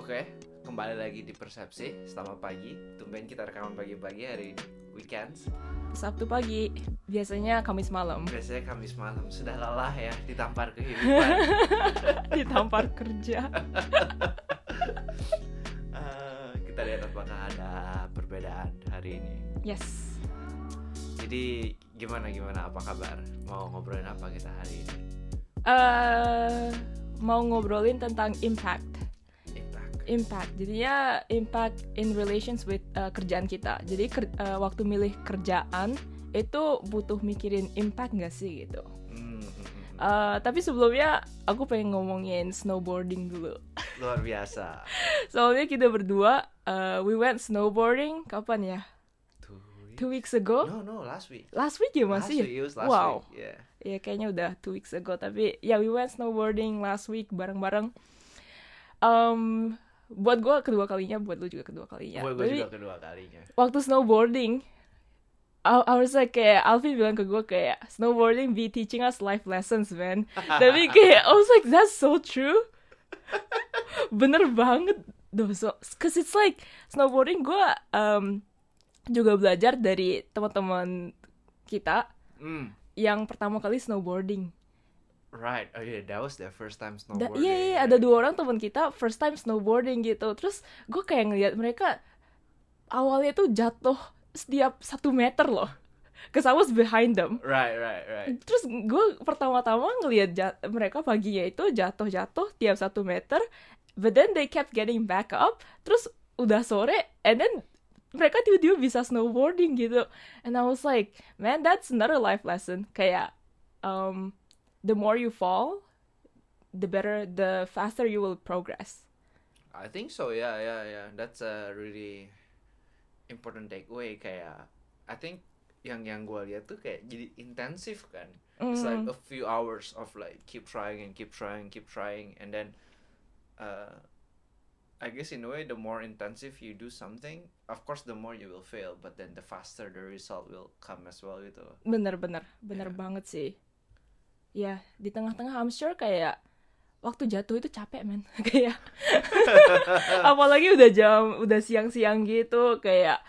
Oke, kembali lagi di Persepsi. Selamat pagi. Tumben kita rekaman pagi-pagi hari ini. Weekends. Sabtu pagi, biasanya Kamis malam Biasanya Kamis malam. Sudah lelah ya ditampar kehidupan. ditampar kerja. Eh, kita lihat apakah ada perbedaan hari ini. Yes. Jadi gimana gimana? Apa kabar? Mau ngobrolin apa kita hari ini? eh mau ngobrolin tentang impact. Impact. Jadinya impact in relations with uh, kerjaan kita. Jadi ker- uh, waktu milih kerjaan itu butuh mikirin impact nggak sih gitu. Hmm. Uh, tapi sebelumnya aku pengen ngomongin snowboarding dulu. Luar biasa. Soalnya kita berdua uh, we went snowboarding kapan ya? Two weeks. Two weeks ago. No no last week. Last week ya Last masih. week. It was last wow. week. Yeah. ya kayaknya udah two weeks ago tapi ya we went snowboarding last week bareng-bareng um, buat gue kedua kalinya buat lu juga kedua kalinya. Gue gue juga kedua kalinya. waktu snowboarding I, I was like kayak Alvin bilang ke gue kayak snowboarding be teaching us life lessons man. Tapi kayak I was like that's so true. Bener banget. Duh, so, cause it's like snowboarding gue um, juga belajar dari teman-teman kita Hmm. yang pertama kali snowboarding Right. Oh yeah, that was their first time snowboarding. iya, iya, ada dua orang teman kita first time snowboarding gitu. Terus gue kayak ngeliat mereka awalnya tuh jatuh setiap satu meter loh. Cause I was behind them. Right, right, right. Terus gue pertama-tama ngeliat ja- mereka paginya itu jatuh-jatuh tiap satu meter. But then they kept getting back up. Terus udah sore, and then mereka tiba-tiba bisa snowboarding gitu. And I was like, man, that's another life lesson. Kayak, um, the more you fall, the better, the faster you will progress. I think so. Yeah, yeah, yeah. That's a really important takeaway. Kayak, I think yang yang gue lihat tuh kayak jadi intensif kan. It's like Mm. a few hours of like keep trying and keep trying, keep trying, and then, uh, I guess in a way, the more intensive you do something, of course, the more you will fail. But then the faster the result will come as well gitu. Bener-bener, bener Iya. banget sih. Ya, di tengah-tengah I'm sure kayak waktu jatuh itu capek men. Kayak apalagi udah jam udah siang-siang gitu kayak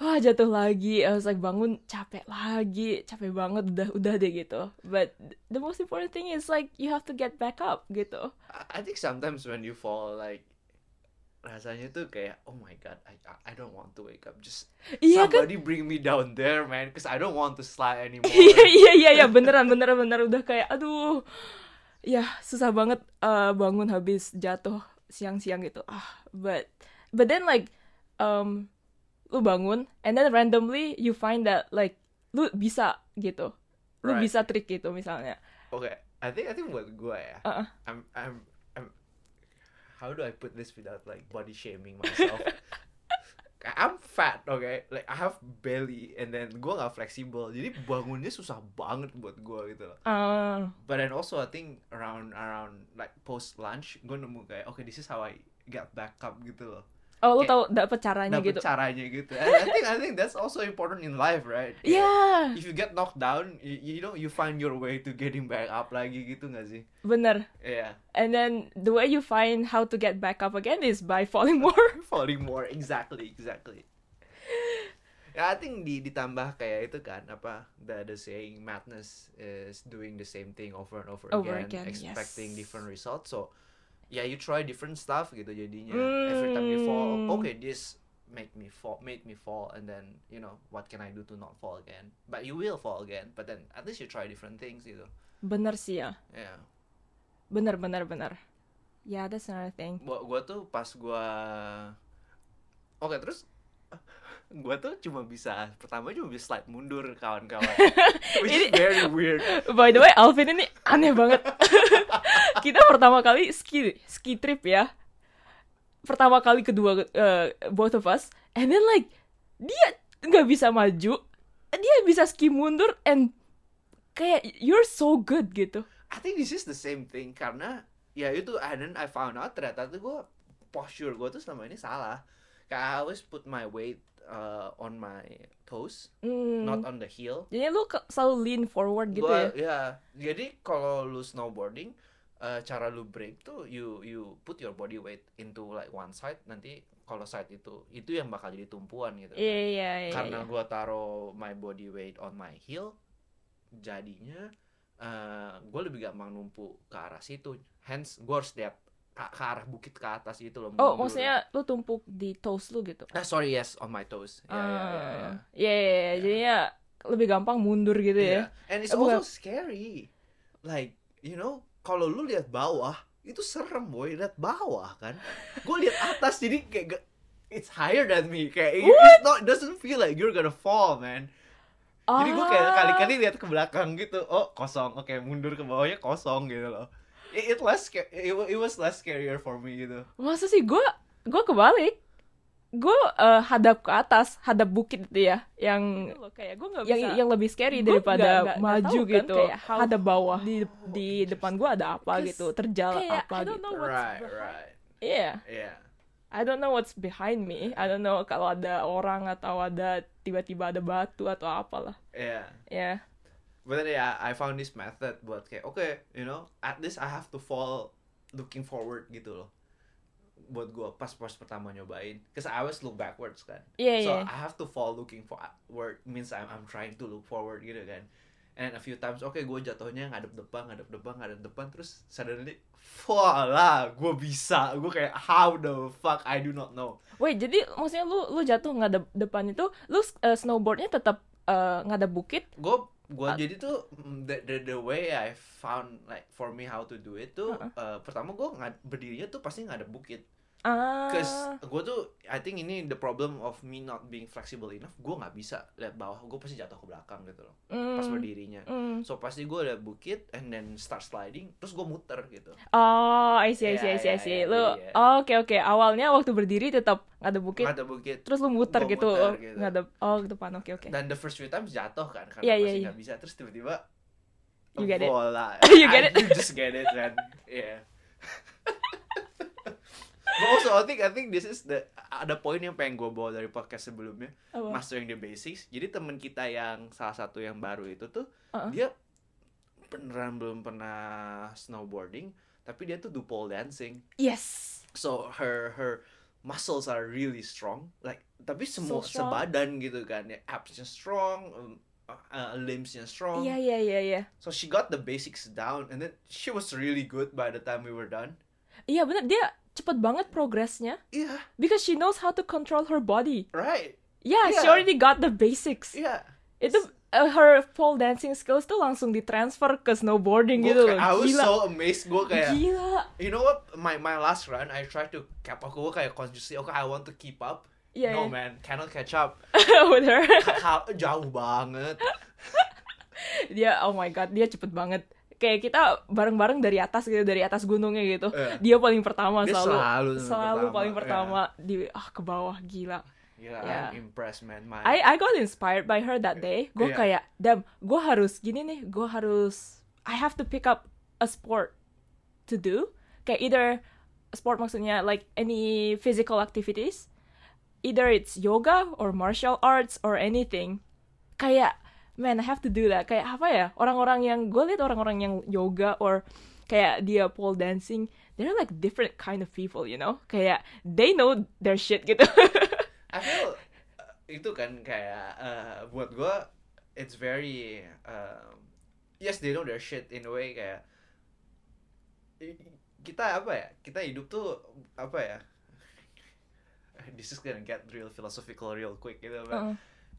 wah jatuh lagi I was like bangun capek lagi capek banget udah udah deh gitu. But the most important thing is like you have to get back up gitu. I think sometimes when you fall like rasanya tuh kayak oh my god I I- don't want to wake up. Just iya kan? somebody bring me down there man because I don't want to slide anymore. Iya iya iya iya beneran beneran beneran. Udah kayak aduh. Ya susah banget uh, bangun habis jatuh siang-siang gitu. Ah but but then like um lu bangun and then randomly you find that like lu bisa gitu. Lu Right. bisa trik gitu misalnya. Okay I think I think buat gue ya Uh-uh. I'm I'm I'm how do I put this without like body shaming myself I'm fat, okay? Like I have belly, and then gue nggak fleksibel, jadi bangunnya susah banget buat gue gitu loh. Uh, But then also I think around around like post lunch, gue nemu kayak okay this is how I get back up gitu loh. Oh lu Kayak tahu dapet caranya Dapet gitu caranya gitu. And I think I think that's also important in life, right? Kayak, yeah If you get knocked down, you, you know you find your way to getting back up lagi gitu gak sih? bener Yeah, and then the way you find how to get back up again is by falling more falling more exactly, exactly. Ya, I think di ditambah kayak itu kan apa the the saying madness is doing the same thing over and over, Over again, again, expecting yes. different results. So yeah, you try different stuff gitu jadinya. Every time you fall, Mm. okay, this make me fall, made me fall, and then you know what can I do to not fall again? But you will fall again. But then at least you try different things gitu. bener sih ya Yeah. bener bener bener yeah that's another thing Gua, gua tuh pas gua Oke, terus gua tuh cuma bisa pertama cuma bisa slide mundur kawan-kawan. Which is very weird. By the way, Alvin ini aneh banget. Kita pertama kali ski ski trip ya. Pertama kali kedua eh, both of us, and then like dia nggak bisa maju, dia bisa ski mundur and kayak you're so good gitu. I think this is the same thing karena ya itu and then I found out ternyata tuh gua posture gua tuh selama ini salah. Kayak I always put my weight uh, on my toes, Hmm. not on the heel. Jadi lu ke- selalu lean forward gitu Gua ya. ya, jadi kalau lu snowboarding eh, cara lu break tuh you you put your body weight into like one side nanti kalau side itu itu yang bakal jadi tumpuan gitu kan. Iya iya iya. karena iya. gua taruh my body weight on my heel jadinya eh gue lebih gampang numpuk ke arah situ hence gue harus lihat ke, arah bukit ke atas gitu loh Oh, maksudnya lu tumpuk di toes lu gitu. ah sorry yes on my toes ya ya ya, ya. Ah, Iya, iya, iya. jadinya lebih gampang mundur gitu ya. Iya. and it's Eh, bukan- also scary like you know kalau lu lihat bawah itu serem boy lihat bawah kan gue lihat atas jadi kayak it's higher than me kayak it- it's not doesn't feel like you're gonna fall man Jadi gue kayak Ah. kali-kali lihat ke belakang gitu, oh kosong, oke mundur ke bawahnya kosong gitu loh. It, it less, it, wa- it was less scarier for me gitu. Masa sih gue gue kebalik. Gue eh, hadap ke atas, hadap bukit itu ya, yang kayak gue yang bisa yang lebih scary Gua daripada nggak- nggak maju tahu kan gitu. kayak how- hadap bawah di Oh, di depan gue ada apa gitu, terjal kayak, apa I don't gitu. know what's Right, behind- right, Iya, yeah. I don't know what's behind me. I don't know kalau ada orang atau ada tiba-tiba ada batu atau apalah. Yeah. Ya. But then yeah, I found this method buat kayak oke, you know, at least I have to fall looking forward gitu loh. Buat gua pas pas pertama nyobain, cause I always look backwards kan. Iya, so iya. I have to fall looking forward means I'm I'm trying to look forward gitu kan. And a few times, oke gue jatuhnya ngadep depan, ngadep depan, ngadep depan, terus suddenly, voila, gue bisa. Gue kayak how the fuck I do not know. Wait, jadi maksudnya lu lu jatuh ngadep depan itu, lu eh, snowboardnya tetap eh, ngadep bukit? gue gue Ah. jadi tuh mm, the, the the way I found like for me how to do it tuh Uh-uh. uh, pertama gue ngad berdirinya tuh pasti ngadep bukit Ah. cause gue tuh I think ini the problem of me not being flexible enough gue nggak bisa lihat bawah gue pasti jatuh ke belakang gitu loh pas Mm, berdirinya mm. so pasti gue lihat bukit and then start sliding terus gue muter gitu Oh, I see, I see, I Iya, see, I iya, see. Lu, iya. oh, oke, oke. Awalnya waktu berdiri tetap ngadep bukit, ngadep bukit terus lu muter Gua gitu, muter oh, gitu. ngadep, oh ke depan, oke, oke. dan the first few times jatuh kan karena Iya, iya, masih iya. nggak bisa terus tiba-tiba You get it. You get it. you just get it man yeah But also I think I think this is the ada poin yang pengen gue bawa dari podcast sebelumnya Apa? mastering the basics jadi temen kita yang salah satu yang baru itu tuh Uh-uh. dia beneran belum pernah snowboarding tapi dia tuh do pole dancing Yes. so her her muscles are really strong like tapi semua So strong. sebadan gitu kan ya absnya strong um, uh, limbsnya strong Iya, iya, iya, iya. so she got the basics down and then she was really good by the time we were done Iya bener, dia cepet banget progresnya. yeah Because she knows how to control her body. right Yeah, she Iya. already got the basics. yeah Itu uh, her pole dancing skills tuh langsung ditransfer ke snowboarding Gua gitu loh. I was Gila. so amazed gue kayak Gila. you know what my my last run I tried to cap up gue kayak consciously okay I want to keep up Iya, no iya. man cannot catch up With her. Jauh banget dia oh my god, dia cepet banget. Kayak kita bareng-bareng dari atas gitu, dari atas gunungnya gitu. Iya. Dia paling pertama Dia selalu. selalu selalu pertama, paling iya. pertama di ah ke bawah gila. yeah, Yeah. I'm impressed man my I I got inspired by her that day. Gue Iya. kayak, damn, gue harus gini nih, gue harus I have to pick up a sport to do. Kayak either sport maksudnya like any physical activities, either it's yoga or martial arts or anything. Kayak, man, I have to do that. Kayak apa ya? Orang-orang yang gue lihat orang-orang yang yoga or kayak dia pole dancing, they're like different kind of people, you know? Kayak they know their shit gitu. I feel uh, itu kan kayak uh, buat gue it's very um, yes they know their shit in a way kayak kita apa ya kita hidup tuh apa ya this is gonna get real philosophical real quick gitu but Uh-uh.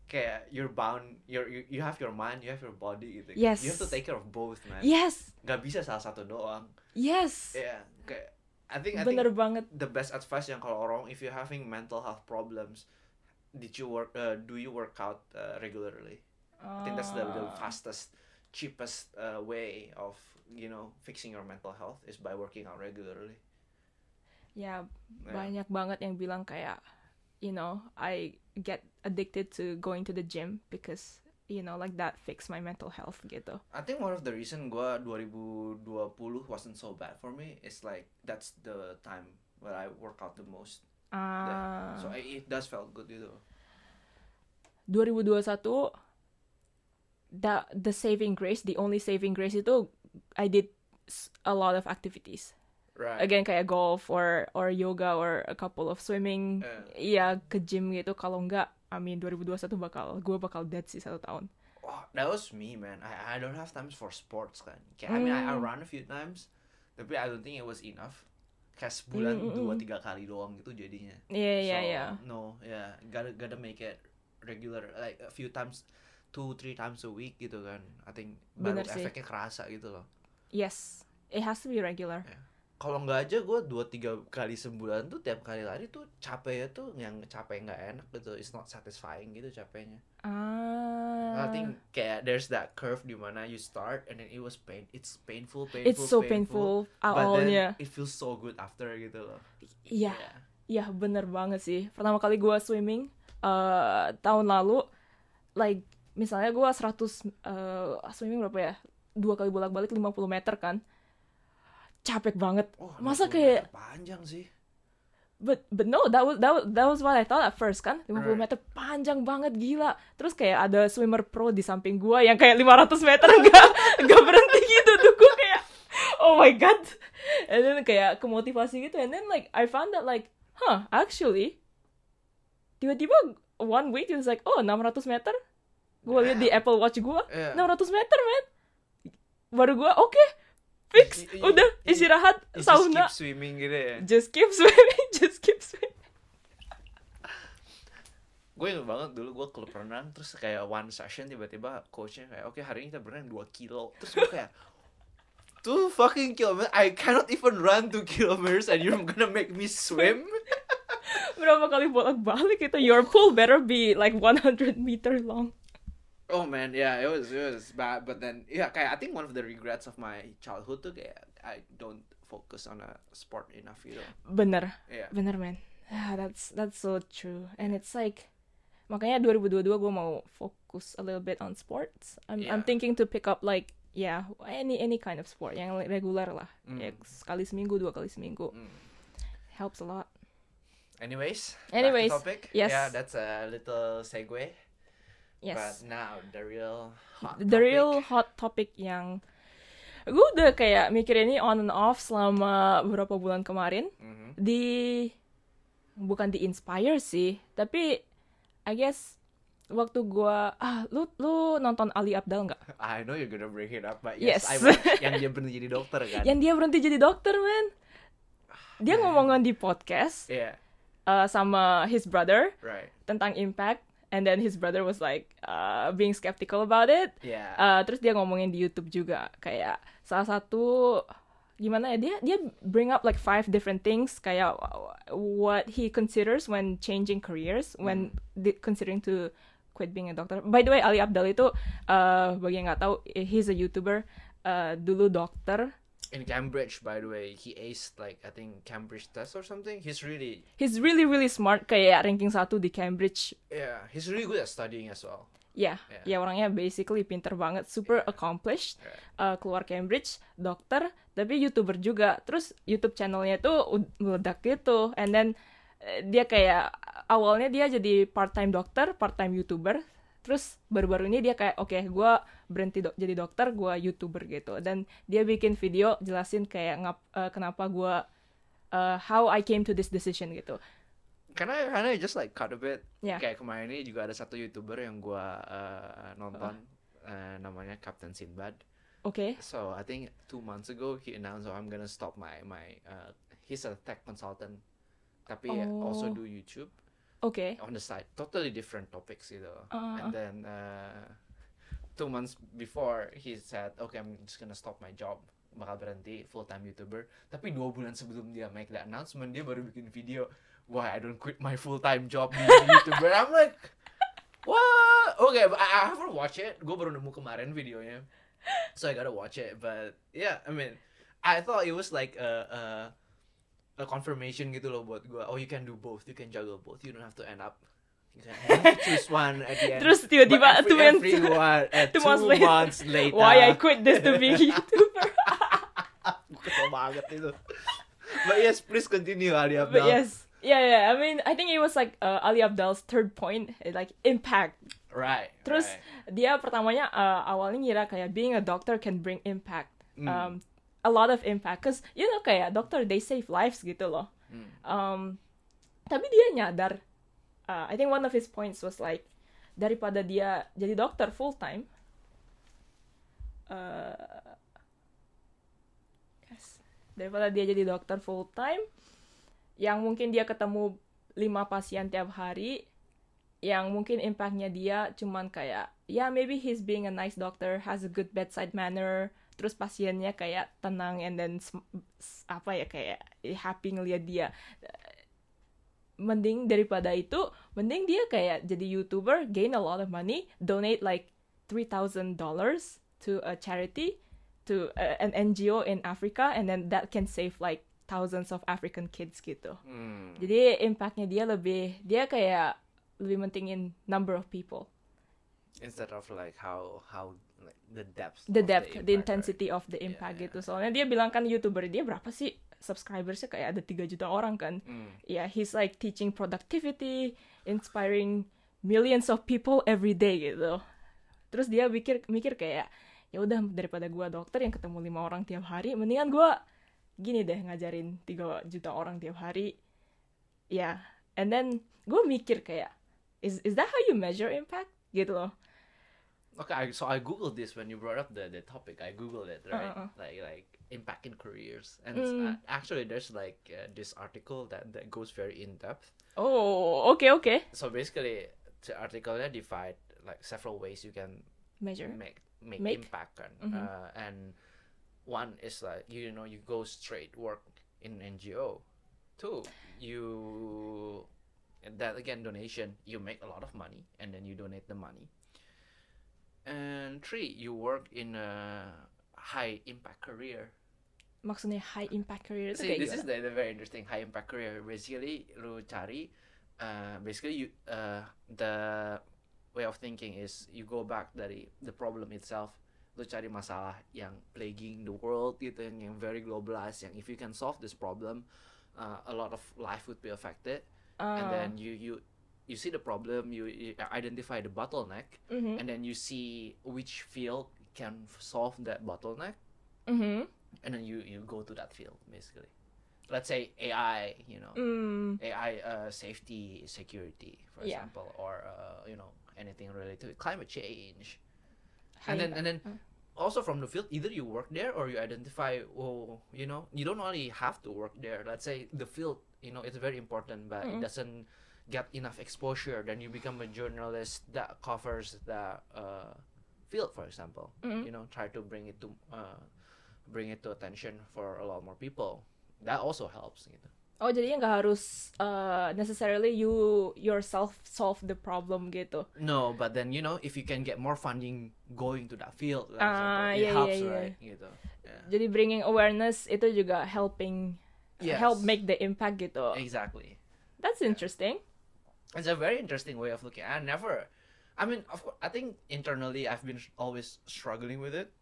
Kayak you're bound you're, you you have your mind you have your body gitu Yes. you have to take care of both man yes, nggak bisa salah satu doang yes. ya kayak I think I think banget. the best advice yang kalau orang if you're having mental health problems did you work uh, do you work out uh, regularly I think that's the, the Ah. fastest cheapest uh, way of you know fixing your mental health is by working out regularly Ya, Yeah. banyak banget yang bilang kayak, you know, I get addicted to going to the gym because, you know, like that fix my mental health gitu. I think one of the reason gua 2020 wasn't so bad for me is like that's the time where I work out the most Ah, so it, it does felt good gitu 2021 the the saving grace, the only saving grace itu I did a lot of activities. Right Again kayak golf or or yoga or a couple of swimming. Eh. Iya ke gym gitu. Kalau enggak, I mean 2021 bakal gue bakal dead sih satu tahun. Wah, that was me man I I don't have times for sports kan Kayak, I mean I, I Mm. run a few times tapi I don't think it was enough kayak sebulan Mm, mm, dua mm. tiga kali doang gitu jadinya Iya iya So, iya. no yeah gotta gotta make it regular like a few times two three times a week gitu kan I think baru Bener sih. efeknya kerasa gitu loh Yes, it has to be regular. Kalau nggak aja gue dua tiga kali sebulan tuh tiap kali lari tuh capeknya tuh yang capek nggak enak gitu it's not satisfying gitu capeknya Ah. I think kayak there's that curve di mana you start and then it was pain it's painful painful It's so painful, but awalnya. then it feels so good after gitu loh Iya, Yeah. iya bener banget sih. Pertama kali gue swimming eh tahun lalu, like misalnya gue 100 eh swimming berapa ya? Dua kali bolak-balik 50 meter kan. Capek banget. oh, Masa 60 kayak panjang sih But but no, that was that was, that was what I thought at first kan. 50 Right. meter panjang banget gila. Terus kayak ada swimmer pro di samping gua yang kayak 500 meter enggak enggak berhenti gitu tuh gua kayak oh my god. And then kayak kemotivasi gitu and then like I found that like huh, actually tiba-tiba one week it was like oh 600 meter. Gua lihat di Apple Watch gua Yeah. 600 meter man. Baru gua oke fix Y- y- udah y- istirahat just sauna. keep swimming gitu ya? Just keep swimming just keep swimming. Gue inget banget dulu gue klub renang terus kayak one session tiba-tiba coachnya kayak oke hari ini kita berenang 2 kilo. Terus gue kayak two fucking kilometers I cannot even run 2 kilometers and you're gonna make me swim? Berapa kali bolak-balik itu your pool better be like 100 meter long oh man. Yeah it was it was bad. But then yeah kayak I think one of the regrets of my childhood tuh kayak I don't focus on a sport enough gitu bener. Yeah. Bener man. Ah, that's that's so true. And it's like makanya 2022 gue mau fokus a little bit on sports. I'm I'm Yeah. thinking to pick up like yeah any any kind of sport yang regular lah. Mm. ya sekali seminggu dua kali seminggu. Mm. helps a lot. Anyways Anyways, back to topic. yes. yeah that's a little segue yes but now the real hot the topic. real hot topic yang gue udah kayak mikir ini on and off selama beberapa bulan kemarin Mhm. di bukan di inspire sih tapi I guess waktu gua ah lu lu nonton Ali Abdal nggak I know you're gonna bring it up, but yes, Yes. I yang dia berhenti jadi dokter kan. yang dia berhenti jadi dokter man dia ngomongin di podcast Yeah, uh, sama his brother right. tentang impact and then his brother was like uh, being skeptical about it Yeah. Uh, terus dia ngomongin di YouTube juga kayak salah satu gimana ya dia dia bring up like five different things kayak what he considers when changing careers when di- considering to quit being a doctor. By the way Ali Abdal itu uh, bagi yang nggak tahu he's a YouTuber uh, dulu dokter. In Cambridge, by the way, he aced like I think Cambridge test or something. He's really He's really really smart kayak ranking satu di Cambridge. yeah, he's really good at studying as well. Ya, Yeah. ya orangnya basically pinter banget, super accomplished. Yeah. uh, keluar Cambridge, dokter, tapi youtuber juga. Terus YouTube channelnya tuh meledak gitu. And then eh, dia kayak awalnya dia jadi part time dokter, part time youtuber. Terus baru-baru ini dia kayak oke, gua berhenti dok- jadi dokter, gua youtuber gitu. Dan dia bikin video jelasin kayak ngap, eh, kenapa gua eh, how I came to this decision gitu. Can I just like cut a bit? Yeah. Kayak kemarin ini juga ada satu youtuber yang gua uh, nonton, uh, namanya Captain Sinbad. Oke, So I think two months ago he announced, oh I'm gonna stop my my. Uh, he's a tech consultant, tapi also Oh. do YouTube. Oke. on the side. Totally different topics gitu Uh. and then uh, two months before he said okay I'm just gonna stop my job. Bakal berhenti full time youtuber. Tapi dua bulan sebelum dia make that announcement dia baru bikin video why I don't quit my full time job di youtuber. I'm like what? Okay but I, I haven't watched it. Gue baru nemu kemarin videonya. So I gotta watch it but yeah I mean I thought it was like a, a a confirmation gitu loh buat gue oh you can do both you can juggle both you don't have to end up you can have to choose one at the end Terus tiba-tiba But every, two months- everyone at two two, months months later, later, Why I quit this to be YouTuber? kesel banget itu but yes please continue Ali But Abdal yes, yeah, yeah. I mean, I think it was like uh, Ali Abdal's third point, like impact. right Terus right. dia pertamanya uh, awalnya ngira kayak being a doctor can bring impact. Mm. Um, a lot of impact. Cause you know kayak dokter they save lives gitu loh. Hmm. Um, tapi dia nyadar. uh, I think one of his points was like daripada dia jadi dokter full time. Uh, yes, daripada dia jadi dokter full time, yang mungkin dia ketemu lima pasien tiap hari, yang mungkin impactnya dia cuman kayak ya maybe he's being a nice doctor, has a good bedside manner, terus pasiennya kayak tenang and then apa ya kayak happy ngeliat dia. Mending daripada itu mending dia kayak jadi youtuber gain a lot of money donate like three thousand dollars to a charity to uh, an NGO in Africa and then that can save like thousands of African kids gitu. Hmm. jadi impactnya dia lebih dia kayak lebih mentingin number of people. Instead of like how how like the depth. the depth, impact, the, right? intensity of the impact Yeah. gitu. Soalnya dia bilang kan youtuber dia berapa sih subscribersnya kayak ada 3 juta orang kan. Hmm. Yeah, he's like teaching productivity, inspiring millions of people every day gitu. Terus dia mikir mikir kayak ya udah daripada gua dokter yang ketemu lima orang tiap hari, mendingan gua gini deh ngajarin 3 juta orang tiap hari. Ya, yeah. and then gue mikir kayak is is that how you measure impact gitu loh. Okay, I, so I googled this when you brought up the, the topic. I googled it, right? Uh-uh. Like like impact in careers, and Mm. uh, actually, there's like uh, this article that that goes very in depth. Oh, okay okay So basically, the articlenya divide like several ways you can Measure. make make, Make. impact kan. Mhm. Uh, and one is like you know you go straight work in NGO. Two, you that again donation. You make a lot of money and then you donate the money. And three, you work in a high impact career. Maksudnya high impact career itu See, kayak this is gimana? the, the very interesting high impact career. Basically, lu cari, uh, basically you, uh, the way of thinking is you go back dari the problem itself. Lu cari masalah yang plaguing the world gitu, yang, yang very globalized, yang if you can solve this problem, uh, a lot of life would be affected. And Ah, then you you you see the problem, you, you identify the bottleneck, mhm, and then you see which field can f- solve that bottleneck. Mhm, and then you you go to that field basically. Let's say ai you know. Mm, ai uh, safety security for Yeah. example or uh, you know anything related to climate change. High and then and then impact. also from the field either you work there or you identify oh you know you don't only have to work there. Let's say the field you know it's very important but it Mm-mm. doesn't get enough exposure then you become a journalist that covers that uh, field for example Mm-mm. you know try to bring it to uh, bring it to attention for a lot more people that also helps gitu. Oh jadinya nggak harus uh, necessarily you yourself solve the problem gitu. no but then you know if you can get more funding going to that field Ah, example, it helps iya, iya. right gitu yeah. Jadi bringing awareness itu juga helping help make the impact gitu. exactly That's interesting. It's a very interesting way of looking I never I mean of course I think internally I've been always struggling with it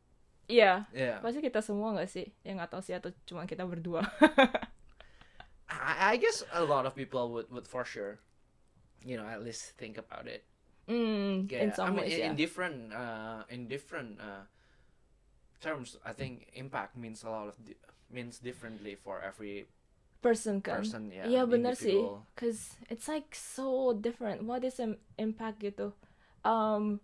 Iya. yeah Pasti kita semua nggak sih? Yang nggak tahu sih atau cuma kita berdua. I, I guess a lot of people would would for sure you know at least think about it Hmm, Yeah, in some I mean, ways in, ya. in different uh, in different uh, terms, I think impact means a lot of di- means differently for every person kan. person. Yeah, Iya benar sih, cause it's like so different. What is im- impact gitu? Um,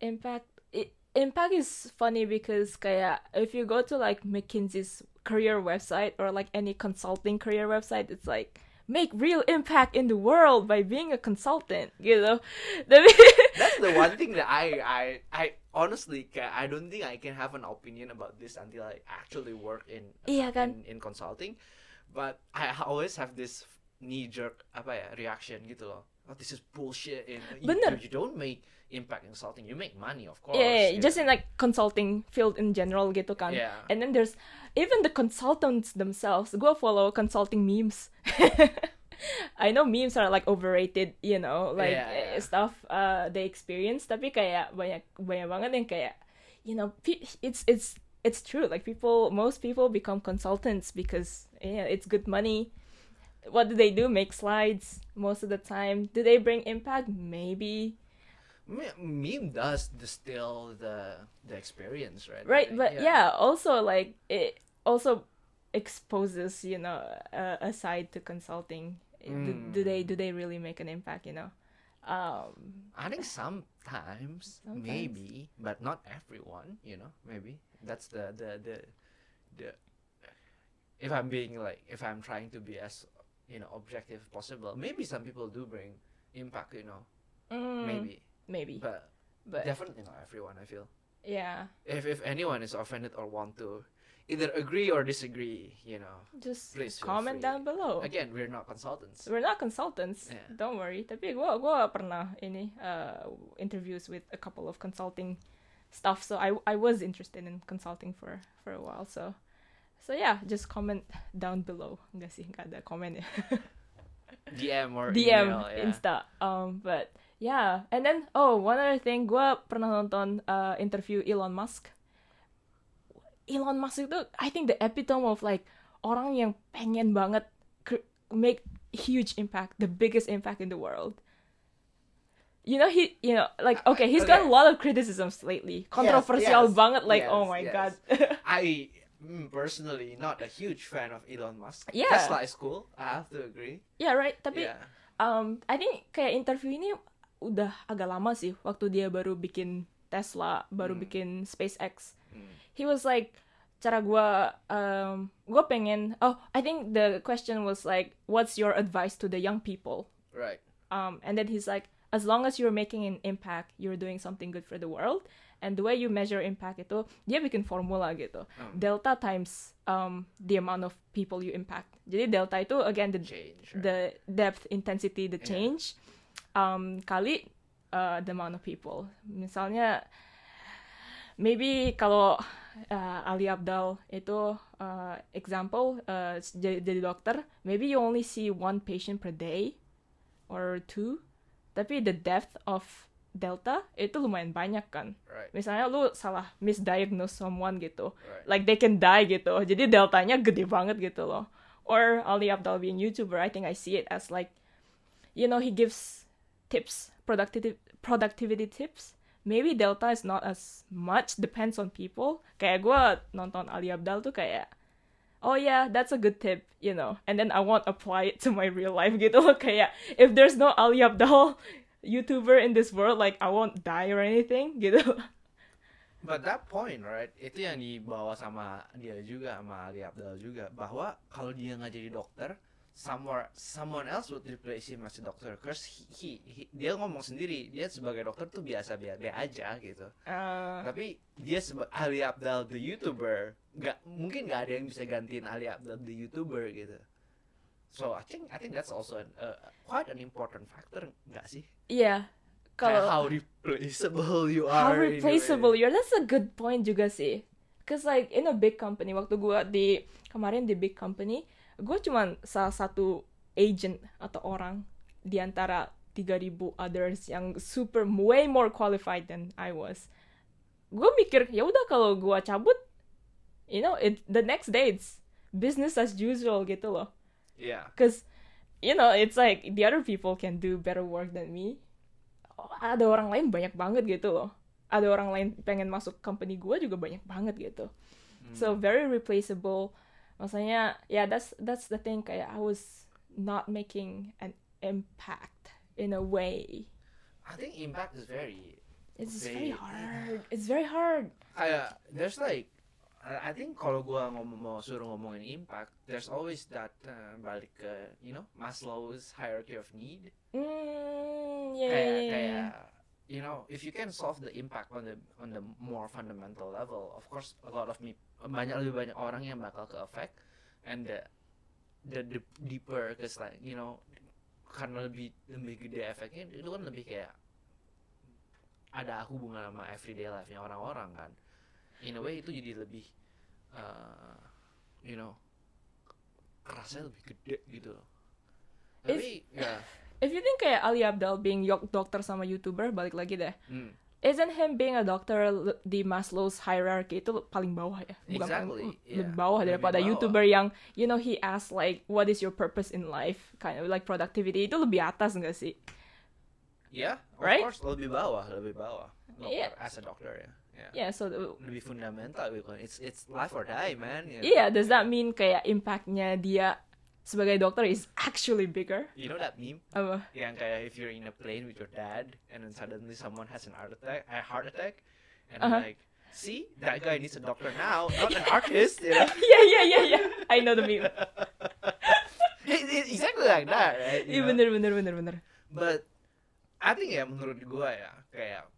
impact i- impact is funny because kayak if you go to like McKinsey's career website or like any consulting career website, it's like make real impact in the world by being a consultant you know That's the one thing that I I I honestly I don't think I can have an opinion about this until I actually work in kan? in, in consulting. But I always have this knee jerk apa ya reaction gitu loh. Oh, this is bullshit. And you, Bener. you don't make impact in consulting. You make money, of course. yeah, gitu. just in like consulting field in general gitu kan. Yeah. And then there's even the consultants themselves. go follow consulting memes. I know memes are like overrated, you know, like Yeah, yeah. stuff uh, they experience. Tapi kayak banyak banyak banget yang kayak, you know, it's it's it's true. Like people, most people become consultants because yeah, it's good money. What do they do? Make slides most of the time. Do they bring impact? Maybe. Me- meme does distill the the experience, right? right but yeah. also like it also exposes you know a, a side to consulting. Do, do they do they really make an impact? You know. Um, I think sometimes, Sometimes. maybe, but not everyone. You know, maybe that's the the the the. If I'm being like, if I'm trying to be as you know objective possible, maybe some people do bring impact. You know, mm, maybe, maybe, but but definitely not everyone. I feel yeah, if if anyone is offended or want to either agree or disagree, you know, just Please comment down below. again we're not consultants. We're not consultants, Yeah. don't worry. Tapi gua gua pernah ini uh, interviews with a couple of consulting stuff, so I I was interested in consulting for for a while. So so yeah, just comment down below. Enggak sih, enggak ada komen ya. DM or DM, email, yeah. Insta. Um, but yeah, and then oh one other thing, gua pernah nonton uh, interview Elon Musk. Elon Musk itu, I think the epitome of like orang yang pengen banget make huge impact, the biggest impact in the world. You know he, you know, like okay, he's got a okay. lot of criticisms lately, controversial yes, banget. Like oh yes, my yes. god. I mm, personally not a huge fan of Elon Musk. Yeah. Tesla is cool. I have to agree. yeah right. Tapi yeah. um I think kayak interview ini udah agak lama sih waktu dia baru bikin Tesla, baru Hmm. bikin SpaceX. Mm. He was like cara gua um gua pengen oh I think the question was like what's your advice to the young people? Right. Um and then he's like as long as you're making an impact, you're doing something good for the world. And the way you measure impact itu dia bikin formula gitu. Um, Delta times um the amount of people you impact. Jadi delta itu again the change. Right? the depth, intensity, the Yeah. change um, kali uh, the amount of people. Misalnya, maybe kalau uh, Ali Abdal itu uh, example uh, jadi, jadi dokter, maybe you only see one patient per day or two, tapi the depth of delta itu lumayan banyak kan. right. Misalnya lu salah misdiagnose someone gitu, Right. like they can die gitu. Jadi deltanya gede banget gitu loh. Or Ali Abdal being YouTuber, I think I see it as like, you know, he gives tips, productivity productivity tips. Maybe delta is not as much, depends on people. Kayak gue nonton Ali Abdal tuh kayak, oh yeah, that's a good tip, you know. And then I won't apply it to my real life gitu loh. Kayak, if there's no Ali Abdal YouTuber in this world, like I won't die or anything gitu. But that point, right? Itu yang dibawa sama dia juga sama Ali Abdal juga bahwa kalau dia nggak jadi dokter, somewhere someone else would replace him as a doctor. Cause he, he, he- dia ngomong sendiri, dia sebagai dokter tuh biasa biasa aja gitu. Uh, Tapi dia sebagai Ali Abdal the YouTuber, nggak mungkin nggak ada yang bisa gantiin Ali Abdal the YouTuber gitu. So I think I think that's also an, uh, quite an important factor, nggak sih? Iya. Kayak Kalau how replaceable you how are. way. replaceable you are, that's a good point juga sih. Cause like in a big company, waktu gua di kemarin di big company, gue cuman salah satu agent atau orang di antara 3000 others yang super way more qualified than I was. Gue mikir ya udah kalau gua cabut, you know, it the next day it's business as usual gitu loh. Yeah. Cause you know, it's like the other people can do better work than me. Oh, Ada orang lain banyak banget gitu loh. Ada orang lain pengen masuk company gue juga banyak banget gitu. Hmm. So very replaceable. Maksudnya, yeah, that's that's the thing. Kayak I was not making an impact in a way. I think impact is very It's Very- very hard. It's very hard. kayak uh, there's like I think kalau gua ngomong mau suruh ngomongin impact, there's always that uh, balik ke you know Maslow's hierarchy of need. Mm, yeah, kayak yeah, yeah, kayak you know if you can solve the impact on the on the more fundamental level, of course a lot of me banyak lebih banyak orang yang bakal ke affect and the the, the deeper cause like you know karena lebih lebih gede efeknya itu kan lebih kayak ada hubungan sama everyday life-nya orang-orang kan in a way itu jadi lebih uh, you know kerasnya lebih gede gitu loh tapi ya If you think kayak Ali Abdal being yok dokter sama YouTuber, balik lagi deh. hmm, Isn't him being a doctor di Maslow's hierarchy itu paling bawah ya? Bukan Exactly, paling, yeah. lebih bawah Lebih daripada bawah. YouTuber yang, you know, he asks like, what is your purpose in life? Kind of like productivity. Itu lebih atas nggak sih? ya of Right? course lebih bawah lebih bawah dokter Yeah. as a doctor ya. Yeah. Yeah, so the- Lebih fundamental gitu. It's it's life or die, man. you know. yeah, does that mean kayak impactnya dia sebagai dokter is actually bigger? You know that meme? Apa? Yang kayak if you're in a plane with your dad and then suddenly someone has an heart attack, a heart attack, and Uh-huh. like, see, that guy needs a doctor now, not an artist, you know? yeah, yeah, yeah, yeah. I know the meme. It- it- exactly like that, right? Iya bener bener bener bener. But I think ya menurut gue ya kayak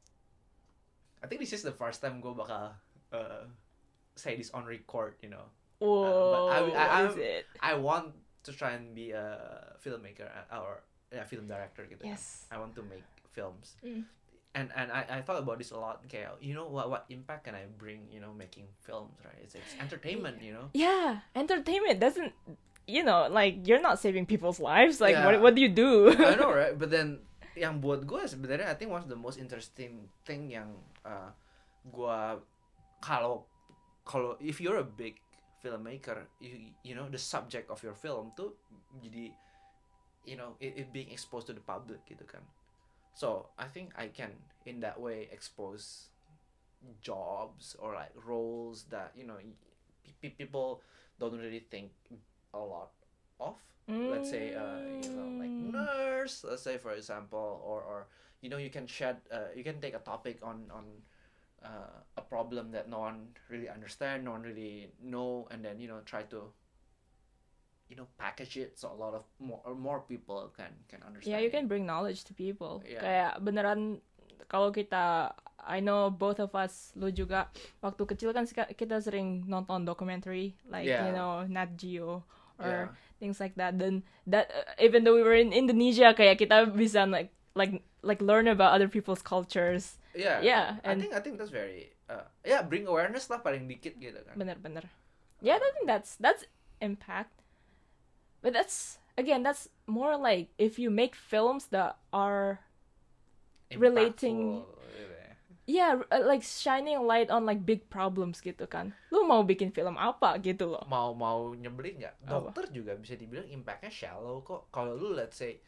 I think this is the first time gue bakal uh, say this on record, you know. Whoa, I- I- what is it? I want to try and be a filmmaker uh, or a film director gitu. kan. Yes. I want to make films. Mm. And and I, I thought about this a lot. Kayak you know what what impact can I bring? You know, making films, right? It's, it's entertainment. You know. Yeah, entertainment doesn't. You know, like you're not saving people's lives. Like, Yeah. what what do you do? I know right, but then yang buat gue sebenarnya I think one of the most interesting thing yang uh, gue kalau kalau if you're a big filmmaker, you you know the subject of your film tuh jadi you know it, it being exposed to the public gitu kan. So I think I can in that way expose jobs or like roles that you know pe- pe- people don't really think a lot of let's say uh, you know like Mm. nurse let's say for example or or you know you can shed uh, you can take a topic on on uh, a problem that no one really understand no one really know and then you know try to you know package it so a lot of more or more people can can understand Yeah, you it. can bring knowledge to people. Yeah. Kayak beneran kalau kita I know both of us lu juga waktu kecil kan kita sering nonton documentary like Yeah. you know Nat Geo or Yeah. things like that. Then that uh, even though we were in Indonesia kayak kita bisa like like like learn about other people's cultures. yeah Yeah, I think I think that's very uh, yeah bring awareness lah paling dikit gitu kan Bener-bener. Yeah, I think that's that's impact. But that's again that's more like if you make films that are relating- Impactful gitu ya. Yeah, uh, like shining a light on like big problems gitu kan. Lu mau bikin film apa gitu loh. mau mau nyebelin nggak Apa? dokter juga bisa dibilang impactnya shallow kok kalau lu let's say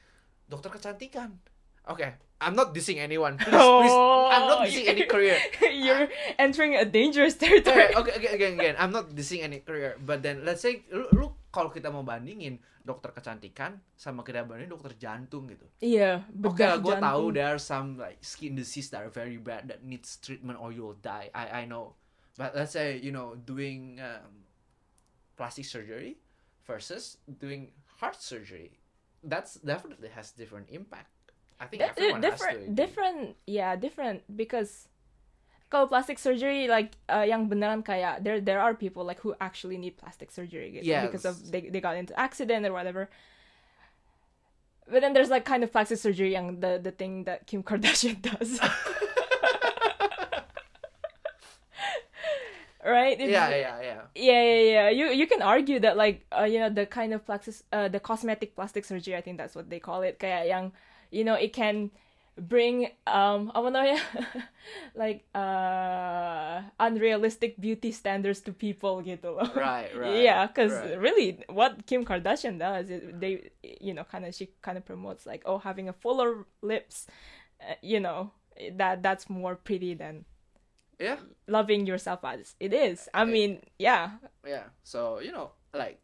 dokter kecantikan oke I'm not dissing anyone please, please I'm not Oh, dissing any career You're entering a dangerous oke territory. oke oke again again I'm not dissing any career but then let's say lu, lu kalau kita mau bandingin dokter kecantikan sama kita bandingin dokter jantung gitu Iya, Oke lah, gue tahu there are some like skin disease that are very bad that needs treatment or you'll die. I I know, but let's say you know doing um, plastic surgery versus doing heart surgery, that's definitely has different impact. I think That- everyone different, has to. different, yeah, different because kalau plastic surgery like uh, yang beneran kayak there there are people like who actually need plastic surgery gitu, because of they they got into accident or whatever. But then there's like kind of plastic surgery yang the the thing that Kim Kardashian does. right? Yeah, yeah, yeah. yeah yeah yeah you you can argue that like uh, you know the kind of plastic uh, the cosmetic plastic surgery i think that's what they call it kayak yang you know it can bring um apa namanya like uh unrealistic beauty standards to people gitu loh Right, right. yeah because right. really what kim kardashian does is they you know kind of she kind of promotes like oh having a fuller lips uh, you know that that's more pretty than yeah, loving yourself as it is i mean yeah yeah. So you know, like.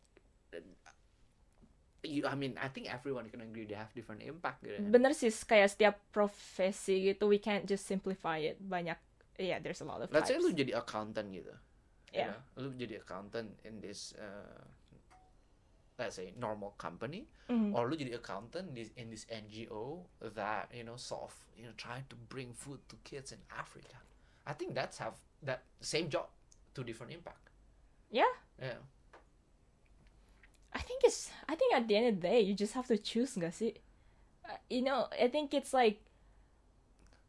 You, I mean, I think everyone can agree they have different impact. Gitu. bener sih kayak setiap profesi gitu we can't just simplify it banyak yeah there's a lot of Let's say lu jadi accountant gitu. you Yeah. know, lu jadi accountant in this uh, let's say normal company Mhm. or lu jadi accountant this, in this NGO that you know solve you know trying to bring food to kids in Africa. I think that's have that same job to different impact. yeah Yeah. I think it's I think at the end of the day you just have to choose sih Uh, you know I think it's like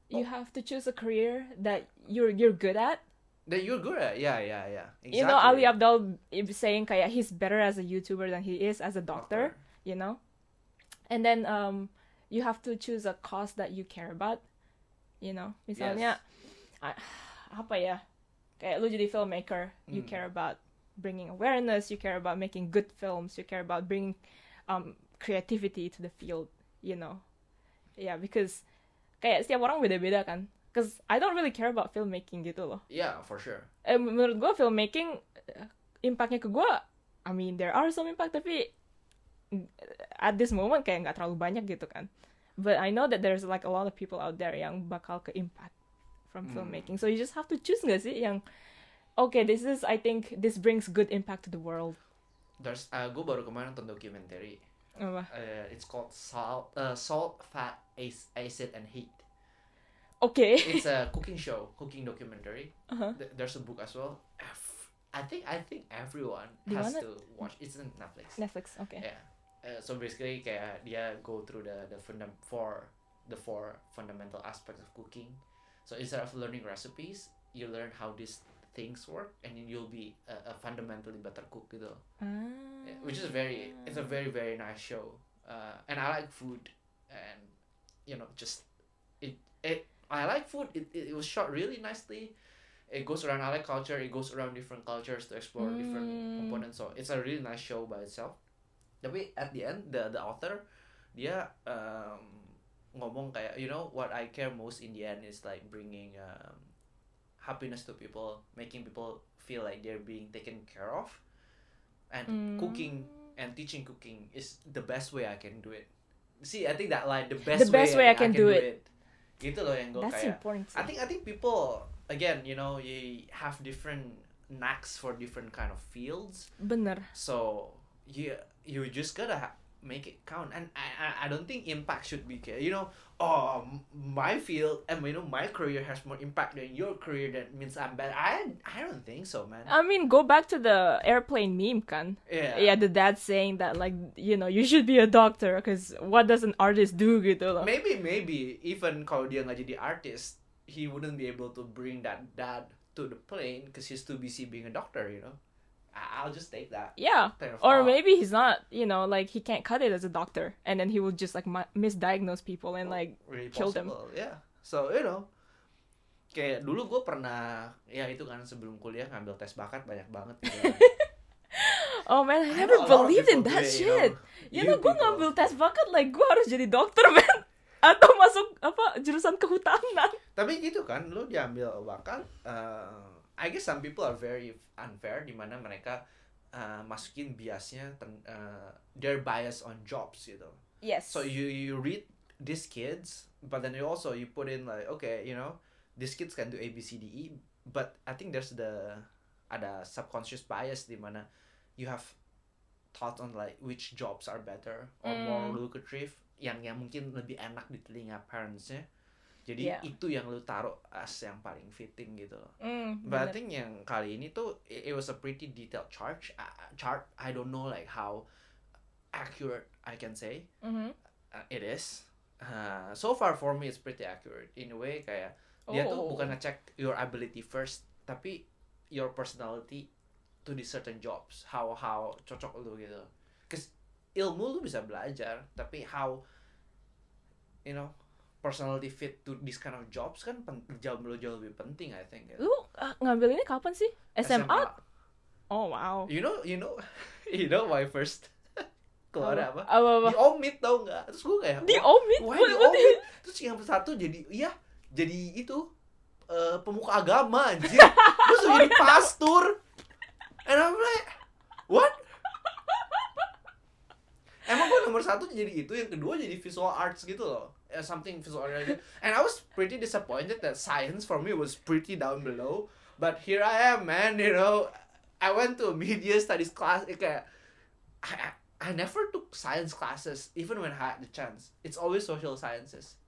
you Oh. have to choose a career that you're you're good at That you're good at yeah yeah yeah. Exactly. you know Ali Abdul saying kayak he's better as a YouTuber than he is as a doctor you know and then um you have to choose a cause that you care about you know misalnya ah, apa ya kayak lu jadi filmmaker you Hmm. care about bringing awareness you care about making good films you care about bringing um creativity to the field you know yeah because kayak setiap orang beda-beda kan Cause I don't really care about filmmaking gitu loh. yeah for sure Eh, menurut gue filmmaking eh, impactnya ke gue, I mean there are some impact tapi mm, at this moment kayak nggak terlalu banyak gitu kan. But I know that there's like a lot of people out there yang bakal ke impact from Hmm. filmmaking. So you just have to choose nggak sih yang okay this is I think this brings good impact to the world. there's uh, gue baru kemarin nonton documentary. Apa? uh, it's called salt uh, salt fat Ac- acid and heat. Okay. It's a cooking show cooking documentary. Uh-huh. There's a book as well. I think I think everyone Di has to watch. It's on Netflix. Netflix. okay. Yeah. Uh, so basically kayak dia go through the the fundam four the four fundamental aspects of cooking. So instead of learning recipes you learn how these things work and then you'll be a, a fundamentally better cook gitu. Ah. Yeah, which is very it's a very very nice show. Uh, and I like food and you know just it it I like food. It, it, it was shot really nicely. It goes around I like culture. It goes around different cultures to explore different Mm. components. So it's a really nice show by itself. Tapi at the end the the author dia um, ngomong kayak you know what I care most in the end is like bringing um, happiness to people making people feel like they're being taken care of and Mm. cooking and teaching cooking is the best way I can do it. See, I think that like the best, The best way I can do it. Gitu loh yang gue That's kayak. important. I think I think people again, you know, you have different knacks for different kind of fields. Bener. So you you just gotta make it count. And I, I I don't think impact should be you know oh my field and you know my career has more impact than your career. That means I'm bad. I I don't think so, man. I mean, go back to the airplane meme, can yeah. Yeah, the dad saying that, like, you know, you should be a doctor, because what does an artist do, gitu loh. maybe maybe even kalau dia nggak jadi artist he wouldn't be able to bring that dad to the plane because he's too busy being a doctor you know I'll just take that Yeah. Or maybe he's not, you know, like, he can't cut it as a doctor, and then he would just, like, mi- misdiagnose people and, like, really kill them. yeah so you know kayak dulu gue pernah ya itu kan sebelum kuliah ngambil tes bakat banyak banget gitu. oh man, I I never of believed in that do it, you shit. know. You know, gue ngambil tes bakat, like, gue harus jadi dokter, man. Atau masuk, apa, jurusan kehutanan. tapi gitu kan lu diambil bakat uh, I guess some people are very unfair di mana mereka uh, masukin biasnya uh, their bias on jobs gitu Yes. So you you read these kids, but then you also you put in like okay, you know, these kids can do A B C D E, but I think there's the ada subconscious bias di mana you have thought on like which jobs are better or more Mm. lucrative yang yang mungkin lebih enak di telinga parentsnya. Jadi Yeah. itu yang lu taruh as yang paling fitting gitu loh. Mm, But I think yang kali ini tuh it, it was a pretty detailed chart. Uh, chart. I don't know like how accurate I can say Mhm. uh, it is. Uh, so far for me it's pretty accurate in a way kayak dia tuh Oh. bukan ngecek your ability first tapi your personality to the certain jobs how how cocok lu gitu. Cause ilmu lu bisa belajar tapi how you know personality fit to this kind of jobs kan jauh jauh lebih penting I think. gitu. Lu uh, ngambil ini kapan sih? SMA? Oh wow. You know, you know, you know my first keluar apa? Apa apa? Di omit tau nggak? Terus gue kayak Di "Wah, omit? Wah What- di omit Terus yang satu jadi Iya Jadi itu eh, Pemuka agama anjir Terus jadi pastor And I'm like What? Emang gue nomor satu jadi itu Yang kedua jadi visual arts gitu loh Eh, Something arts. And I was pretty disappointed That science for me was pretty down below But here I am man You know I went to a media studies class eh, Kayak I, I I never took science classes, even when I had the chance. It's always social sciences,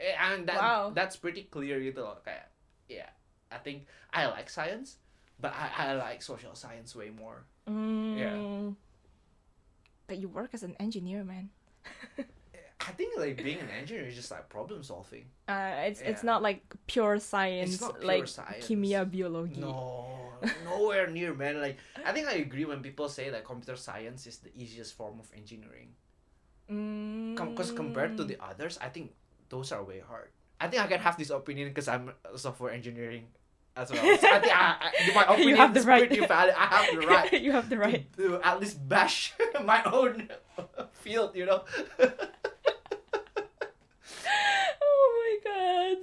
Eh, and that Wow. that's pretty clear gitu loh. Kayak, yeah, I think I like science, but I, I like social science way more. Mm. Yeah. But you work as an engineer, man. I think like being an engineer is just like problem solving. Uh, it's it's not like pure science, not pure like science. kimia biologi. No, nowhere near, man. Like I think I agree when people say that computer science is the easiest form of engineering. Because compared to the others, I think those are way hard. I think I can have this opinion because I'm a software engineering as well. So I think I, I, my opinion have the is right. pretty valid. I have the right you have the right. to at least bash my own field, you know.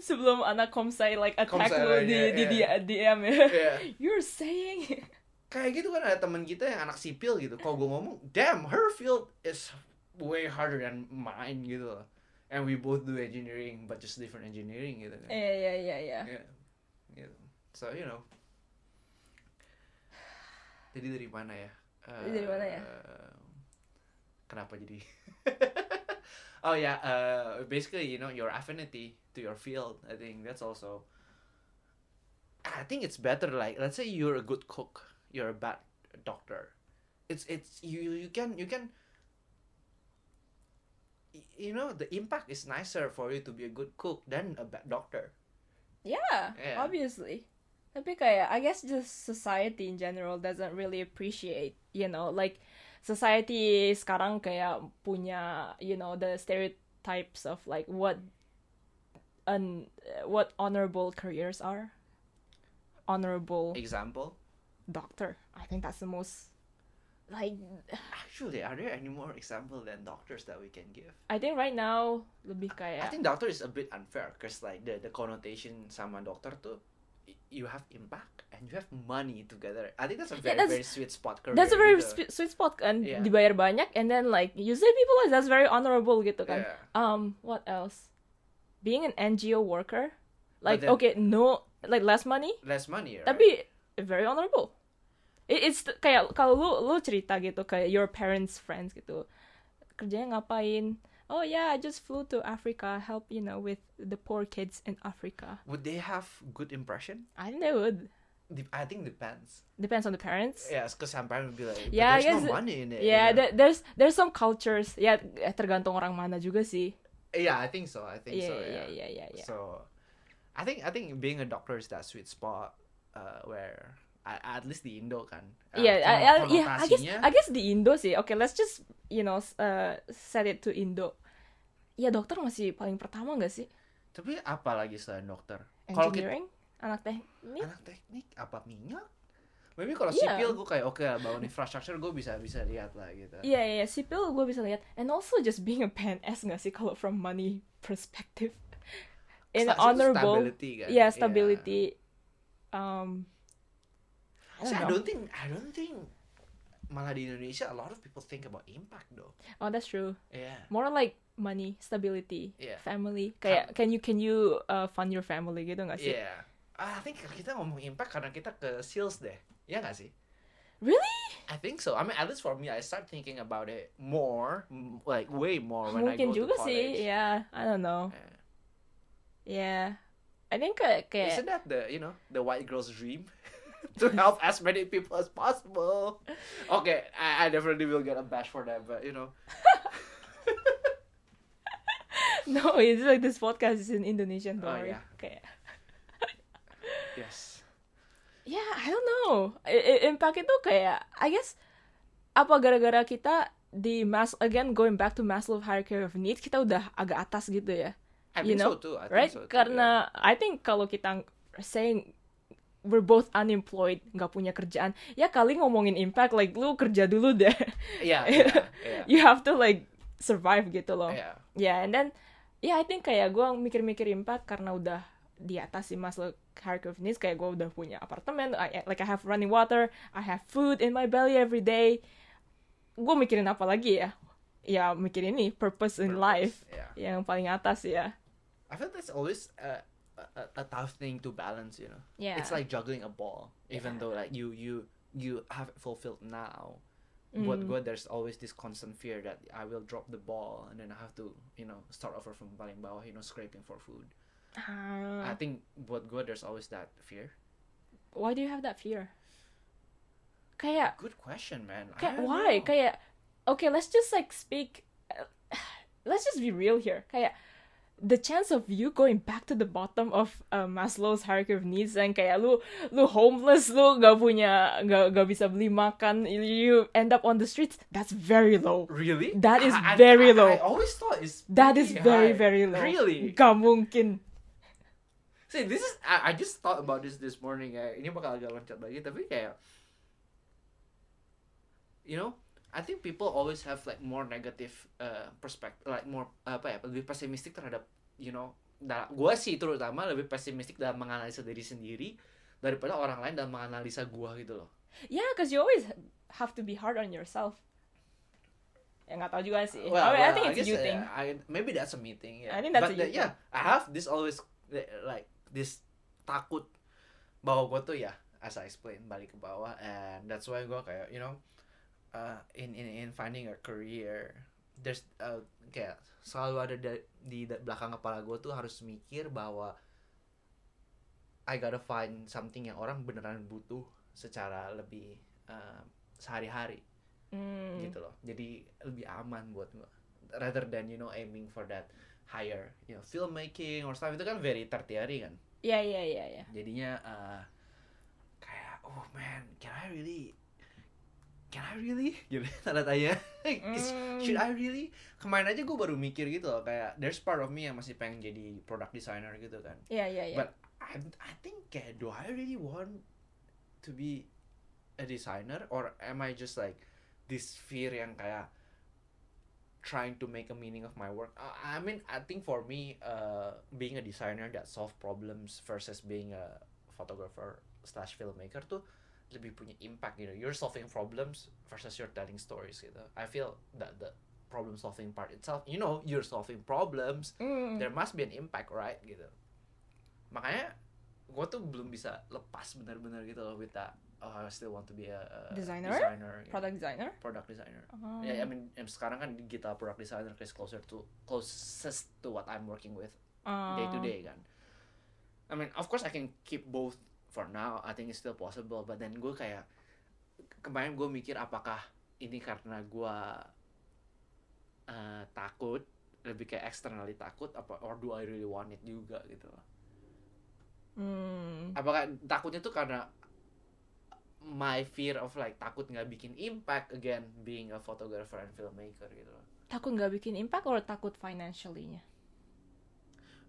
Sebelum anak komsai like attack Komsai lu di, lainnya, di, di, iya. DM ya. Iya. You're saying kayak gitu kan ada teman kita yang anak sipil gitu kalau gue ngomong damn her field is way harder than mine gitu loh and we both do engineering but just different engineering gitu kan Iya iya iya iya. Yeah. Gitu. so you know jadi dari mana ya Jadi dari mana ya? Eh, kenapa jadi oh yeah uh, basically you know your affinity to your field I think that's also I think it's better like let's say you're a good cook you're a bad doctor it's it's you you can you can you know the impact is nicer for you to be a good cook than a bad doctor Yeah, Yeah. obviously. Tapi kayak I guess just society in general doesn't really appreciate, you know, like society sekarang kayak punya, you know, the stereotypes of like what un what honorable careers are. Honorable example doctor. I think that's the most like actually are there any more example than doctors that we can give I think right now lebih kayak I think doctor is a bit unfair because like the the connotation sama dokter tuh you have impact and you have money together. I think that's a Yeah, very that's- very sweet spot career. That's a very gitu. sweet, spot kan Yeah. dibayar banyak and then like usually people like that's very honorable gitu kan. Yeah. Um, what else? Being an NGO worker, like then- okay, no, like less money, Less money, right? tapi very honorable. It, it's kayak kalau lu lu cerita gitu kayak your parents friends gitu, kerjanya ngapain? Oh yeah, I just flew to Africa, help you know with the poor kids in Africa. would they have good impression? I think they would. I think depends. Depends on the parents. Yes, because some parents would be like, Yeah, I there's guess- no money in it. Yeah, you know? there- there's there's some cultures. Yeah, tergantung orang mana juga sih. yeah, I think so. I think Iya so. Yeah. Yeah. yeah, iya iya. So, I think I think being a doctor is that sweet spot uh, where at least di Indo kan. uh, Iya, kono- I- I- yeah, I guess konotasinya- I guess di Indo sih. Okay, let's just you know uh, set it to Indo. Ya dokter masih paling pertama nggak sih? Tapi apa lagi selain dokter? Kalau kita Engineering, anak teknik. anak teknik apa minyak? Maybe kalau Iya. sipil gue kayak oke lah bangun infrastructure gue bisa bisa lihat lah gitu. Iya iya iya, sipil gue bisa lihat. And also just being a PNS nggak sih kalau from money perspective. In honorable, stability kan. yeah, Iya. stability. Um, I See, I don't think I don't think malah di Indonesia a lot of people think about impact though. Oh, that's true. Yeah. More like money, stability, Yeah. family. Kayak can you can you uh, fund your family gitu nggak sih? Yeah. I think kita ngomong impact karena kita ke sales deh. Ya nggak sih? Really? I think so. I mean, at least for me, I start thinking about it more, like way more when I Mungkin go juga to sih. college. Yeah, I don't know. Yeah. Yeah. I think kayak kayak Isn't that the you know the white girl's dream to help as many people as possible? Okay, I, I definitely will get a bash for that, but you know, no, it's like this podcast is in Indonesian, don't Oh, worry. yeah. Kayak yes. Yeah, I don't know. I- I- impact itu kayak I guess apa gara-gara kita di mas again going back to Maslow hierarchy of needs kita udah agak atas gitu ya. I You think know, so too. I right? think so too. Karena I think kalau kita saying we're both unemployed, nggak punya kerjaan, ya kali ngomongin impact like lu kerja dulu deh. yeah, yeah, yeah, you have to like survive gitu loh. yeah. Yeah, and then yeah, I think kayak gue mikir-mikir impact karena udah di atas si Maslow hierarchy kayak gue udah punya apartemen, I, like I have running water, I have food in my belly every day. Gue mikirin apa lagi ya? Ya mikirin ini purpose in Purpose, life Yeah. yang paling atas ya. I feel that's always a, a, a tough thing to balance. You know, Yeah. it's like juggling a ball. Even Yeah. though like you you you have it fulfilled now, Mm. gue there's always this constant fear that I will drop the ball and then I have to you know start over from paling bawah, you know, scraping for food. I Ah, think buat good there's always that fear. why do you have that fear? Kayak Good question, man. I kayak why? know. Kayak okay, let's just like speak. let's just be real here. Kayak the chance of you going back to the bottom of uh, Maslow's hierarchy of needs and kayak lu lu homeless lu gak punya gak, gak bisa beli makan you end up on the streets that's very low Really? That is I- I- very I- low. I always thought it's that is very high. very low Really? gak mungkin See, this is I, I just thought about this this morning. Ya. Ini bakal agak loncat lagi, tapi kayak you know, I think people always have like more negative uh, perspective, like more apa ya, lebih pesimistik terhadap you know nah, gue sih terutama lebih pesimistik dalam menganalisa diri sendiri daripada orang lain dalam menganalisa gue gitu loh Yeah, because you always have to be hard on yourself. Ya nggak tahu juga sih. Well, I, mean, I well, think it's guess, you uh, thing. I, maybe that's a me thing. Yeah. I think that's But a the- yeah, I have this always like this takut bahwa gue tuh ya, as I explain balik ke bawah, and that's why gue kayak you know, uh, in in in finding a career, there's uh, kayak selalu ada da- di da- belakang kepala gue tuh harus mikir bahwa I gotta find something yang orang beneran butuh secara lebih uh, sehari-hari Hmm. gitu loh jadi lebih aman buat gua rather than you know aiming for that higher you know filmmaking or stuff itu kan very tertiary kan Yeah, yeah, yeah, yeah. jadinya uh, kayak oh man can I really can I really gitu tanda tanya Is- Mm. should I really kemarin aja gue baru mikir gitu loh kayak there's part of me yang masih pengen jadi product designer gitu kan Yeah, yeah, yeah. But I I think kayak do I really want to be a designer or am I just like this fear yang kayak trying to make a meaning of my work? Uh, I mean I think for me uh, being a designer that solve problems versus being a photographer slash filmmaker tuh lebih punya impact gitu. You're solving problems versus you're telling stories gitu. I feel that the problem solving part itself, you know, you're solving problems Mm. there must be an impact right gitu makanya gue tuh belum bisa lepas benar-benar gitu loh with that oh, I still want to be a, a Designer? designer gitu. Product designer. product designer Oh. ya I mean em, sekarang kan digital product designer is closer to closest to what I'm working with day to day kan I mean of course I can keep both for now I think it's still possible but then gue kayak kemarin gue mikir apakah ini karena gue eh, takut lebih kayak externally takut apa or do I really want it juga gitu loh Hmm. apakah takutnya tuh karena my fear of like takut nggak bikin impact again being a photographer and filmmaker gitu loh Takut nggak bikin impact or takut financially-nya?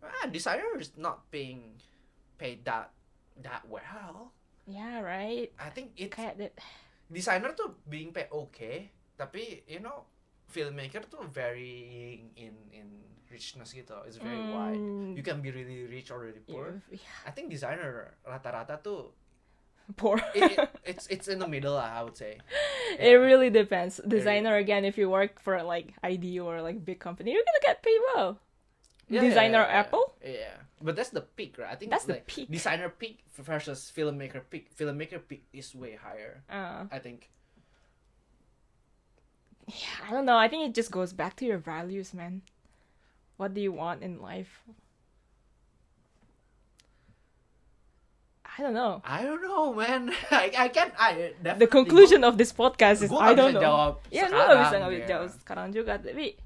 ah designer is not being paid that that well Yeah, right. I think it Kayak that. designer tuh being paid okay tapi you know filmmaker tuh varying in in richness gitu it's very wide Mm, you can be really rich or really poor yeah, I think designer rata-rata tuh poor. it, it- it's it's in the middle I would say It really depends. Designer again, if you work for like ID or like big company, you're gonna get paid well. Yeah, yeah, Designer yeah, yeah. Apple? yeah but that's the peak right I think That's the peak. designer peak versus filmmaker peak filmmaker peak is way higher Uh, I think yeah, I don't know. I think it just goes back to your values, man. What do you want in life? I don't know. I don't know man I I can't. I definitely The conclusion of this podcast is I don't know. jawab sekarang, gak bisa ngambil ya. jauh sekarang juga, tapi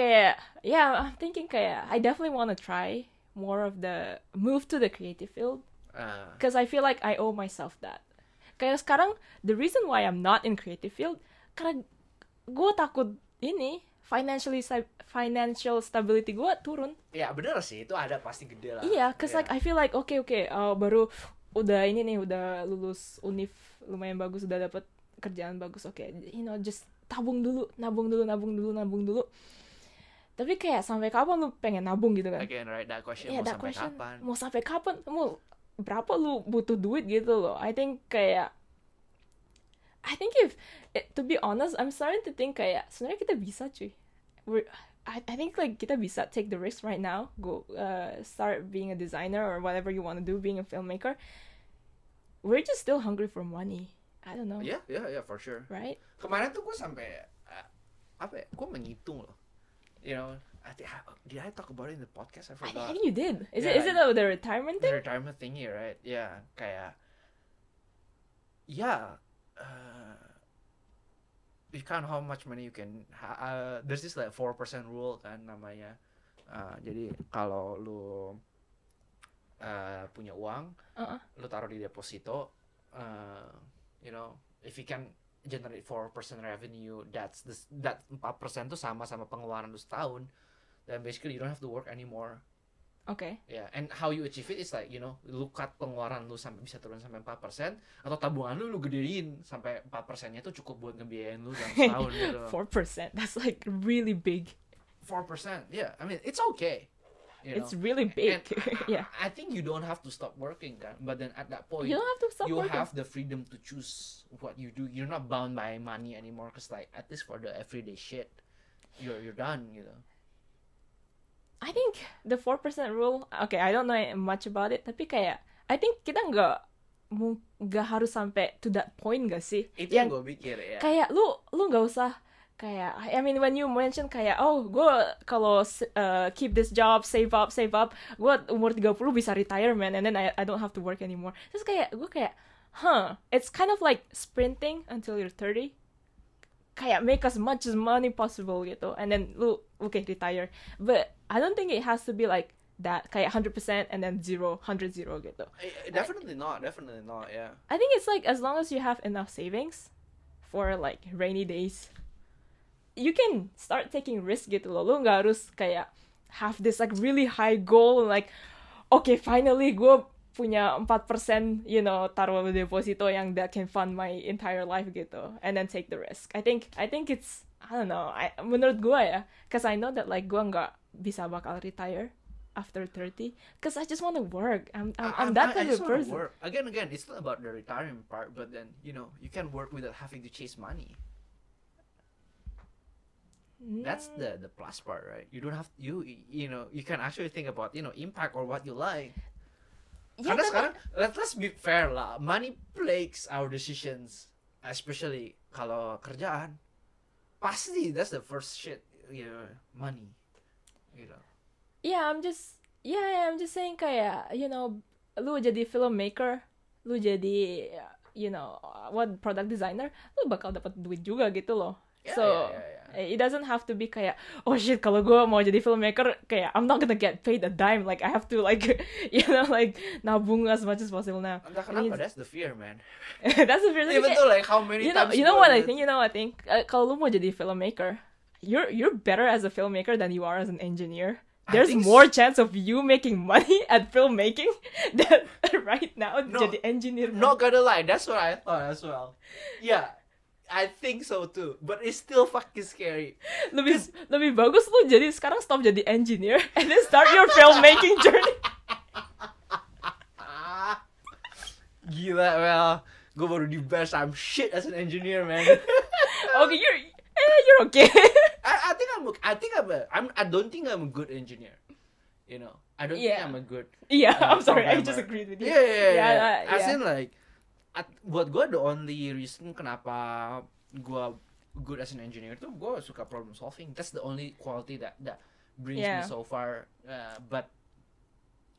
kayak, yeah, I'm thinking kayak, I definitely want to try more of the move to the creative field, Ah. because I feel like I owe myself that. Kayak sekarang, the reason why I'm not in creative field, karena gue takut ini financially financial stability gue turun. Ya bener sih itu ada pasti gede lah. Iya, cause Ya. like I feel like oke oke uh, baru udah ini nih udah lulus univ lumayan bagus udah dapet kerjaan bagus oke you know just tabung dulu nabung dulu nabung dulu nabung dulu tapi kayak sampai kapan lu pengen nabung gitu kan Again right that question Iya, mau that sampai question. kapan? mau sampai kapan mau berapa lu butuh duit gitu loh I think kayak I think if it- to be honest I'm starting to think kayak sebenarnya kita bisa cuy We're, I, I think like kita bisa take the risk right now go uh, start being a designer or whatever you want to do being a filmmaker we're just still hungry for money I don't know Iya, iya, iya for sure. right Kemarin tuh gue sampai uh, apa ya? Gue menghitung loh. You know, I think did I talk about it in the podcast? I forgot. I think you did is Yeah, it is it uh, the retirement the thing retirement thingy, right? Yeah, kayak yeah, uh, you count how much money you can. Ha- uh, there's this like four percent rule kan namanya. Uh, jadi kalau lu uh, punya uang, Uh-uh. lu taruh di deposito, uh, you know, if you can generate 4% revenue, that's this that 4% tuh sama sama pengeluaran lu setahun. Then basically you don't have to work anymore. oke Ya, and how you achieve it is like, you know, lu cut pengeluaran lu sampai bisa turun sampai 4% atau tabungan lu lu gedein sampai 4%-nya tuh cukup buat ngebiayain lu dalam setahun gitu. four percent that's like really big 4%. Yeah, I mean, it's okay. You it's know? really big. And yeah. I think you don't have to stop working, kan? But then at that point, You don't have to stop you working. have the freedom to choose what you do. You're not bound by money anymore. Cause like at least for the everyday shit, you're you're done. You know. I think the 4% rule, okay, I don't know much about it, tapi kayak I think kita nggak nggak harus sampai to that point gak sih? Itu yang yang gue pikir ya. kayak lu lu nggak usah kayak I mean when you mention kayak oh gue kalau uh, keep this job save up save up gue umur 30 bisa retire man and then I, I don't have to work anymore terus kayak gue kayak huh it's kind of like sprinting until you're 30 kayak make as much as money possible gitu and then lu okay retire but I don't think it has to be like that kayak 100% and then zero 100 zero gitu Eh, Definitely not. Definitely not. Yeah. I think it's like as long as you have enough savings for like rainy days, you can start taking risk gitu loh. Lu nggak harus kayak have this like really high goal like okay finally gue punya 4% you know taruh deposito yang that can fund my entire life gitu and then take the risk. I think I think it's I don't know. I menurut gue ya, cause I know that like gue nggak bisa bakal retire after 30 cause I just want to work. I'm I'm, I'm that I type just of person. Work. Again, again, it's not about the retirement part, but then you know you can work without having to chase money. That's the the plus part, right? You don't have you you know you can actually think about you know impact or what you like. Ya, Karena tapi- sekarang let let's be fair lah, money plagues our decisions, especially kalau kerjaan. Pasti that's the first shit, you know, money. You know. yeah I'm just yeah, yeah I'm just saying kayak you know lu jadi filmmaker lu jadi you know what product designer lu bakal dapat duit juga gitu loh Yeah, so yeah, yeah, yeah. It doesn't have to be kayak oh shit kalau gue mau jadi filmmaker kayak I'm not gonna get paid a dime like I have to like you know like nabung as much as possible now Entah kenapa, that's the fear, man. that's the fear. Even though like how many you know times you know what I think you know what I think Uh, kalau lu mau jadi filmmaker you're you're better as a filmmaker than you are as an engineer there's more s- chance of you making money at filmmaking than right now No, jadi engineer Not gonna lie, that's what I thought as well. Yeah, I think so too. But it's still fucking scary. lebih lebih bagus lu jadi sekarang stop jadi engineer and then start your filmmaking journey gila, well, gue baru di best. I'm shit as an engineer, man. okay you're eh, you're okay I, I think I'm. I think I'm. A, I'm. I don't think I'm a good engineer. You know, I don't Yeah. think I'm a good. yeah uh, I'm sorry I programmer. just agreed with you Yeah, yeah, yeah. Yeah, yeah. uh, As in like, at, buat gue the only reason kenapa gue good as an engineer tuh gue suka problem solving. That's the only quality that that brings me Yeah. so far. Uh, but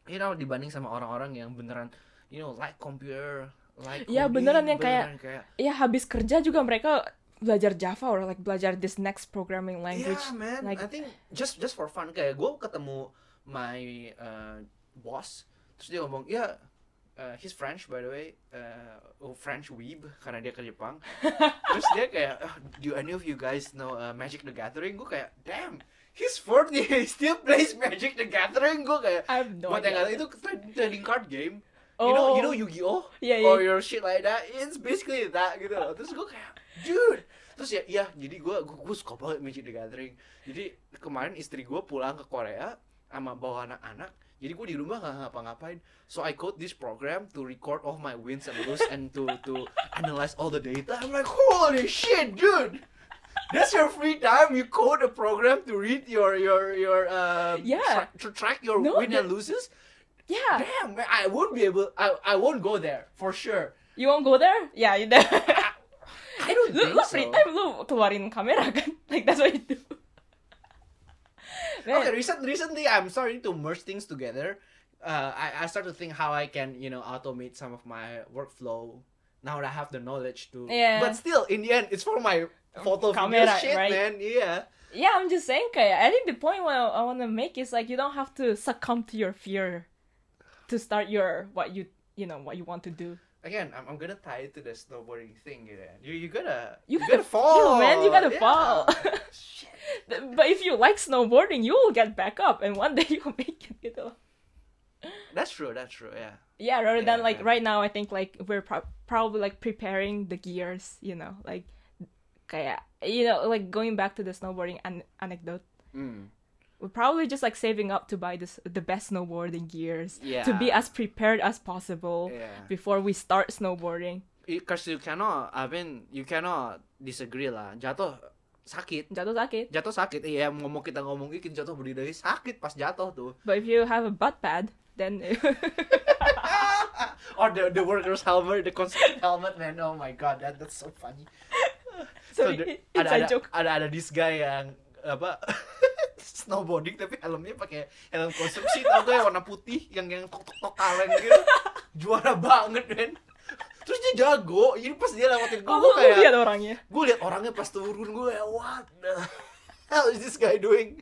you know dibanding sama orang-orang yang beneran, you know, like computer, like Ya, coding, beneran yang kayak- beneran kayak ya habis kerja juga mereka belajar Java or like belajar this next programming language Yeah, man. like I think just just for fun kayak gue ketemu my uh, boss terus dia ngomong ya uh, he's French by the way. Uh, oh, French weeb karena dia ke Jepang. Terus dia kayak "Ah, do any of you guys know uh, Magic the Gathering? Gue kayak damn he's 40 he still plays Magic the Gathering. Gue kayak no buat yang idea. itu tra- trading card game. You know you know Oh. Yu-Gi-Oh? Yeah, yeah. or your shit like that. It's basically that gitu loh. Terus gue kayak dude. Terus ya iya jadi gue gue suka banget Magic the Gathering. Jadi kemarin istri gue pulang ke Korea sama bawa anak-anak jadi gue di rumah nggak ngapa-ngapain so I code this program to record all my wins and lose and to to analyze all the data I'm like holy shit dude That's your free time. You code a program to read your your your um Yeah. tra- to track your No, win and loses. yeah Damn, man, I won't be able. I I won't go there for sure. you won't go there yeah you there I don't lu, think lu so. free time lu keluarin kamera kan like that's what you do Okay, recent, recently I'm starting to merge things together. Uh, I, I start to think how I can, you know, automate some of my workflow. Now that I have the knowledge to. Yeah. But still, in the end, it's for my photo Camera, video shit, right? man. Yeah. yeah i'm just saying kayak i think the point what i, I want to make is like you don't have to succumb to your fear to start your what you you know what you want to do Again, I'm, I'm gonna tie it to the snowboarding thing. You know. You you gotta you, gotta gotta fall, man you gotta Yeah. fall Shit. but if you like snowboarding you will get back up and one day you'll make it gitu loh. That's true. That's true. Yeah. yeah rather than like yeah. right now i think like we're pro- probably like preparing the gears you know like kayak you know like going back to the snowboarding an- anecdote Mm. We're probably just like saving up to buy this the best snowboarding gears to be as prepared as possible Yeah. before we start snowboarding. Eh, because you cannot, I mean, you cannot disagree lah. Jatuh sakit. Jatuh sakit. Jatuh sakit. Eh, iya, ngomong kita ngomong ikin jatuh berdiri sakit pas jatuh tuh. But if you have a butt pad, then Or the the workers helmet, the constant helmet, man. Oh my god, that that's so funny. sorry, So, the- inside ada, ada, joke. ada ada this guy yang apa snowboarding tapi helmnya pakai helm konstruksi tau tuh yang warna putih yang yang tok tok tok kaleng gitu juara banget men terus dia jago ini pas dia lewatin gue Oh, gue kayak lihat orangnya. gue liat orangnya pas turun gue kayak what the hell is this guy doing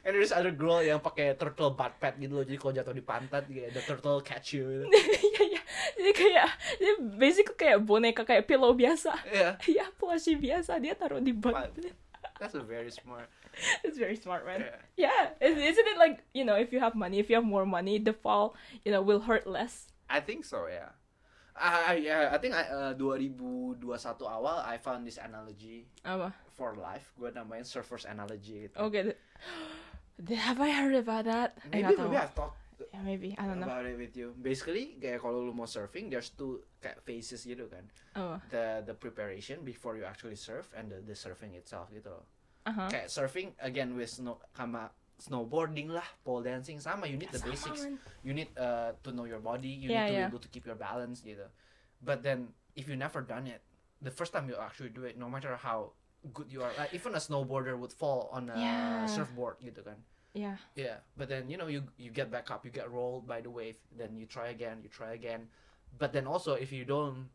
and there's other girl yang pakai turtle butt pad gitu loh jadi kalau jatuh di pantat kayak the turtle catch you gitu Iya, iya. Jadi kayak, dia basic kayak boneka kayak pillow biasa. yeah Iya, plushie biasa dia taruh di. Butt. that's a very smart It's very smart, man. yeah. Yeah, is- isn't it like you know, if you have money, if you have more money, the fall, you know, will hurt less. I think so yeah I, yeah, I think I, uh, 2021 awal I found this analogy Apa? for life gue namain surfer's analogy gitu. Okay. Have I heard about that? Maybe maybe I've talked Yeah, maybe. I don't know. about it with you basically kayak kalau lu mau surfing there's two kayak phases gitu kan Oh. the the preparation before you actually surf and the, the surfing itself gitu loh. Uh-huh. Kayak surfing again with snow sama snowboarding lah, pole dancing sama you need the Sama, basics. man. You need uh, to know your body, you Yeah, need to yeah. be able to keep your balance gitu. But then if you never done it, the first time you actually do it, no matter how good you are, like even a snowboarder would fall on a Yeah. surfboard gitu kan. Yeah. Yeah, but then you know you you get back up, you get rolled by the wave, then you try again, you try again. But then also if you don't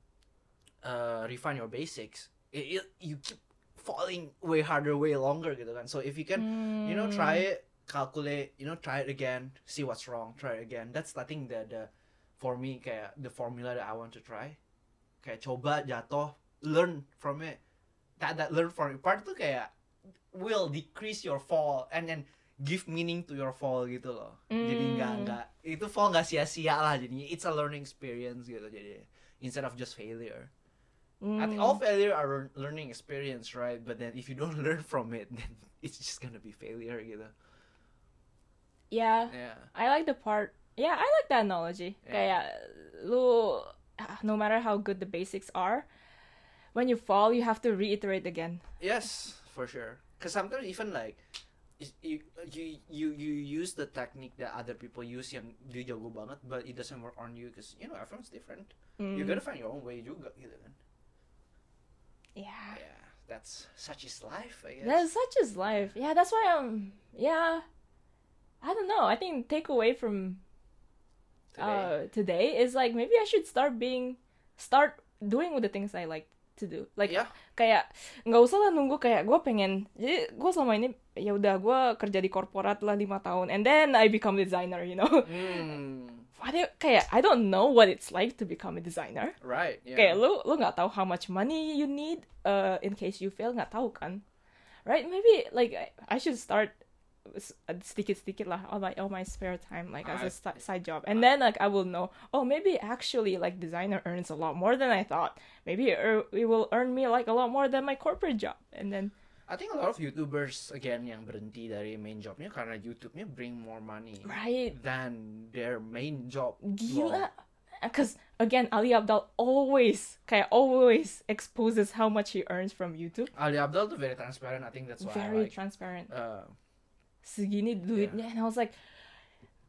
uh, refine your basics, it, it, you keep falling way harder, way longer gitu kan. So if you can, you know, Mm. try it, calculate, you know, try it again, see what's wrong, try it again. That's I think the the for me kayak the formula that I want to try. Kayak coba jatuh, learn from it. That that learn from it part tuh kayak will decrease your fall and then give meaning to your fall gitu loh. Jadi nggak Mm. nggak itu fall nggak sia-sia lah jadinya. It's a learning experience gitu jadi instead of just failure. I think Mm. all failure are learning experience, right? But then if you don't learn from it, then it's just gonna be failure gitu. Yeah. Yeah. I like the part. Yeah, I like that analogy. Yeah. Kayak lu no matter how good the basics are, when you fall, you have to reiterate again. Yes, for sure. Cause sometimes even like you you you you use the technique that other people use yang jago banget, but it doesn't work on you because you know everyone's different. You Mm. gotta find your own way juga gitu kan. Yeah. Yeah, that's such is life, I guess. That's such is life. Yeah, that's why I'm. Yeah, I don't know. I think takeaway from Today. uh today is like maybe I should start being start doing with the things I like to do. Like yeah, kayak nggak usah lah nunggu kayak gue pengen. Jadi gue selama ini ya udah gue kerja di korporat lah lima tahun, and then I become designer. You know, mm, Why do- kayak I don't know what it's like to become a designer. right. Yeah. Kayak lu lu nggak tahu how much money you need uh in case you fail nggak tahu kan, right? Maybe like I, I should start s- uh, sedikit-sedikit lah on my on my spare time like as a si- side job, and then like I will know. Oh, maybe actually like designer earns a lot more than I thought. Maybe it, ear- it will earn me like a lot more than my corporate job, and then I think a lot of YouTubers again yang berhenti dari main jobnya karena YouTube-nya bring more money right than their main job. gila. Because again, Ali Abdal always kayak always exposes how much he earns from YouTube. Ali Abdal tuh very transparent. I think that's why Very I like. transparent. Uh, segini duitnya and I was like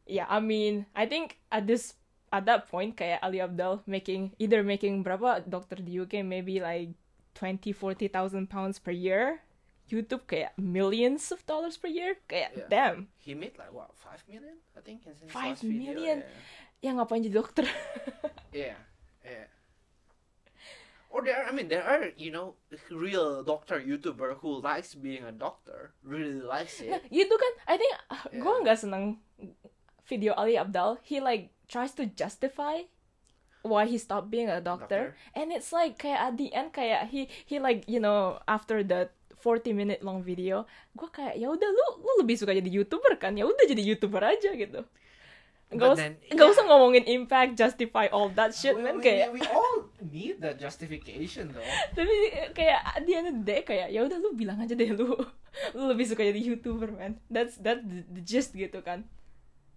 yeah I mean I think at this at that point kayak Ali Abdal making either making berapa dokter di UK maybe like 20 40,000 pounds per year YouTube kayak millions of dollars per year kayak Yeah. damn he made like what five million? I think in his Five last video. million? ya ngapain jadi dokter Yeah. yeah, yeah. Or there, I mean, there are you know real doctor YouTuber who likes being a doctor, really likes nah, it. gitu kan I think gue Yeah. nggak seneng video Ali Abdal he like tries to justify why he stopped being a doctor. And it's like kayak at the end kayak he he like you know after the 40 minute long video, gue kayak ya udah lu lu lebih suka jadi youtuber kan ya udah jadi youtuber aja gitu. Gak then, gak usah yeah. ngomongin impact, justify all that shit, we, man. we, Kayak, we all need that justification though. tapi kayak at the end of the day kayak ya udah lu bilang aja deh lu lu lebih suka jadi youtuber man that's that the, the gist gitu kan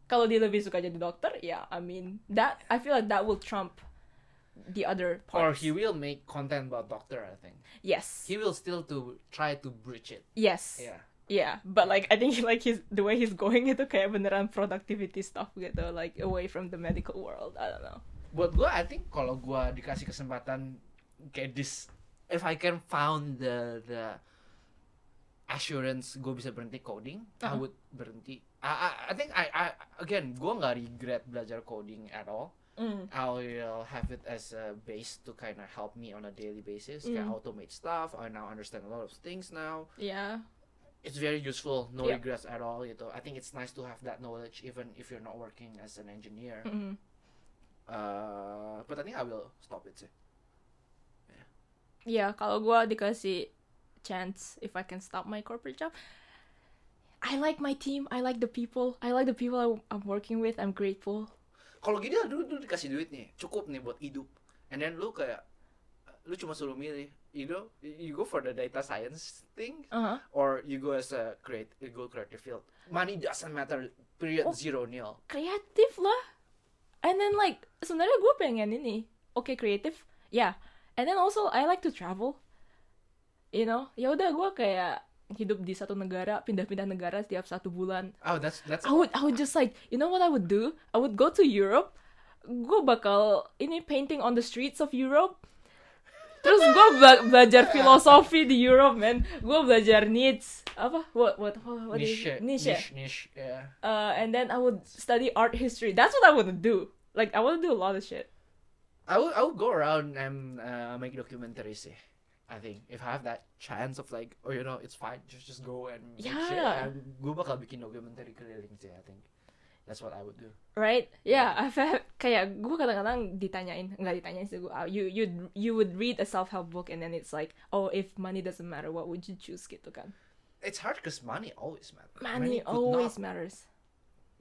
kalau dia lebih suka jadi dokter ya I mean that I feel like that will trump the other Or parts he will make content about doctor. I think yes he will still to try to bridge it. yes Yeah. yeah but like I think like his the way he's going itu kayak beneran productivity stuff gitu like away from the medical world I don't know Buat gua, I think kalau gua dikasih kesempatan kayak this, if I can found the the assurance gue bisa berhenti coding, I Uh-uh. would berhenti. I, I, I think I, I again gua nggak regret belajar coding at all. Mm. I will have it as a base to kind of help me on a daily basis. Mm. automate stuff. I now understand a lot of things now. yeah It's very useful. No Yeah. regrets at all. Gitu. I think it's nice to have that knowledge even if you're not working as an engineer. mm. Uh, but I think I will stop it sih. Ya, kalau gue dikasih chance if I can stop my corporate job, I like my team, I like the people, I like the people I- I'm working with, I'm grateful. Kalau gini lu, lu dikasih duit nih, cukup nih buat hidup. And then lu kayak lu cuma suruh milih, you know, you go for the data science thing Uh-huh. or you go as a create, you go creative field. Money doesn't matter. Period Oh. zero nil. Kreatif lah. And then like sebenarnya gue pengen ini, oke kreatif, ya. And then also I like to travel. You know, ya udah gue kayak hidup di satu negara, pindah-pindah negara setiap satu bulan. Oh, that's that's I would I would just like you know what I would do? I would go to Europe. Gue bakal ini painting on the streets of Europe. Terus gue bela- belajar filosofi di Europe, man. Gue belajar Nietzsche. Apa? What what what, what is niche, Nietzsche. niche, niche, yeah. Uh, and then I would study art history. That's what I would do. Like I would do a lot of shit. I would I would go around and uh, make documentaries sih. I think if I have that chance of like, oh you know, it's fine, just just go and make shit. Yeah. And gue bakal bikin dokumenter keliling sih. I think that's what I would do. Right? Yeah, I've had, kayak gue kadang-kadang ditanyain, nggak ditanyain sih gue. You you you would read a self help book and then it's like, oh if money doesn't matter, what would you choose gitu kan? It's hard because money always matters. Money, could always not, matters.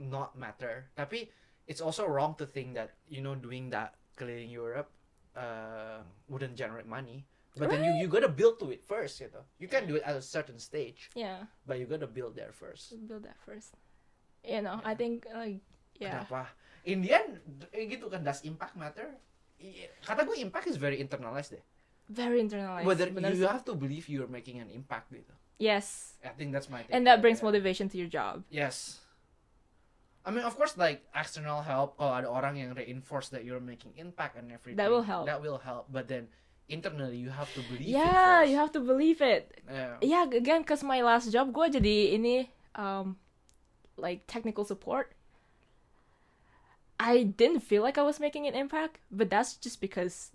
not matter. Tapi it's also wrong to think that you know doing that keliling Europe uh, wouldn't generate money. But then you you gotta build to it first, you know. You can do it at a certain stage, Yeah, but you gotta build there first. build that first. You know, I think like yeah. Kenapa? In the end, eh, gitu kan, does impact matter? Kata gue impact is very internalized deh. Very internalized. Whether bener you sih. have to believe you're making an impact gitu. Yes. I think that's my take And that brings yeah. motivation to your job. Yes. I mean, of course, like external help. Kalau ada orang yang reinforce that you're making impact and everything, That will help. That will help. But then internally, you have to believe. Yeah, it you have to believe it. Yeah. Yeah, again, cause my last job gue jadi ini um like technical support. I didn't feel like I was making an impact, but that's just because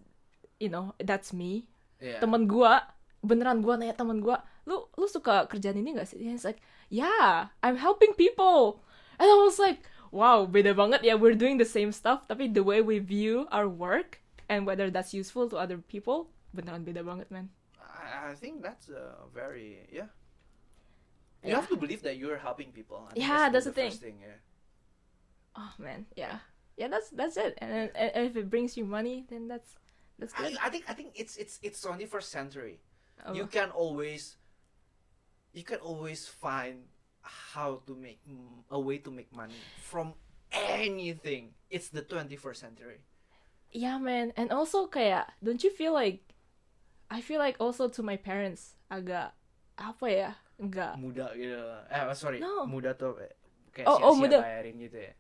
you know that's me. Yeah. Temen gue beneran gue nanya temen gue, lu lu suka kerjaan ini gak sih? And he's like, yeah, I'm helping people. And I was like, wow, beda banget ya. We're doing the same stuff, tapi the way we view our work and whether that's useful to other people, beneran beda banget, man. I, I think that's a very yeah. You Yeah. have to believe that you're helping people. Yeah, that's the first thing. Yeah. Oh man, yeah, yeah. That's that's it. And, and if it brings you money, then that's that's good. I, I think I think it's it's it's 21st century. Oh, You can always you can always find how to make a way to make money from anything. It's the 21st century. Yeah, man. And also, kayak, don't you feel like? I feel like also to my parents agak apa ya? Enggak. Muda gitu. Eh sorry, No. muda tuh eh, kayak Oh, oh, sia-sia muda. bayarin gitu ya.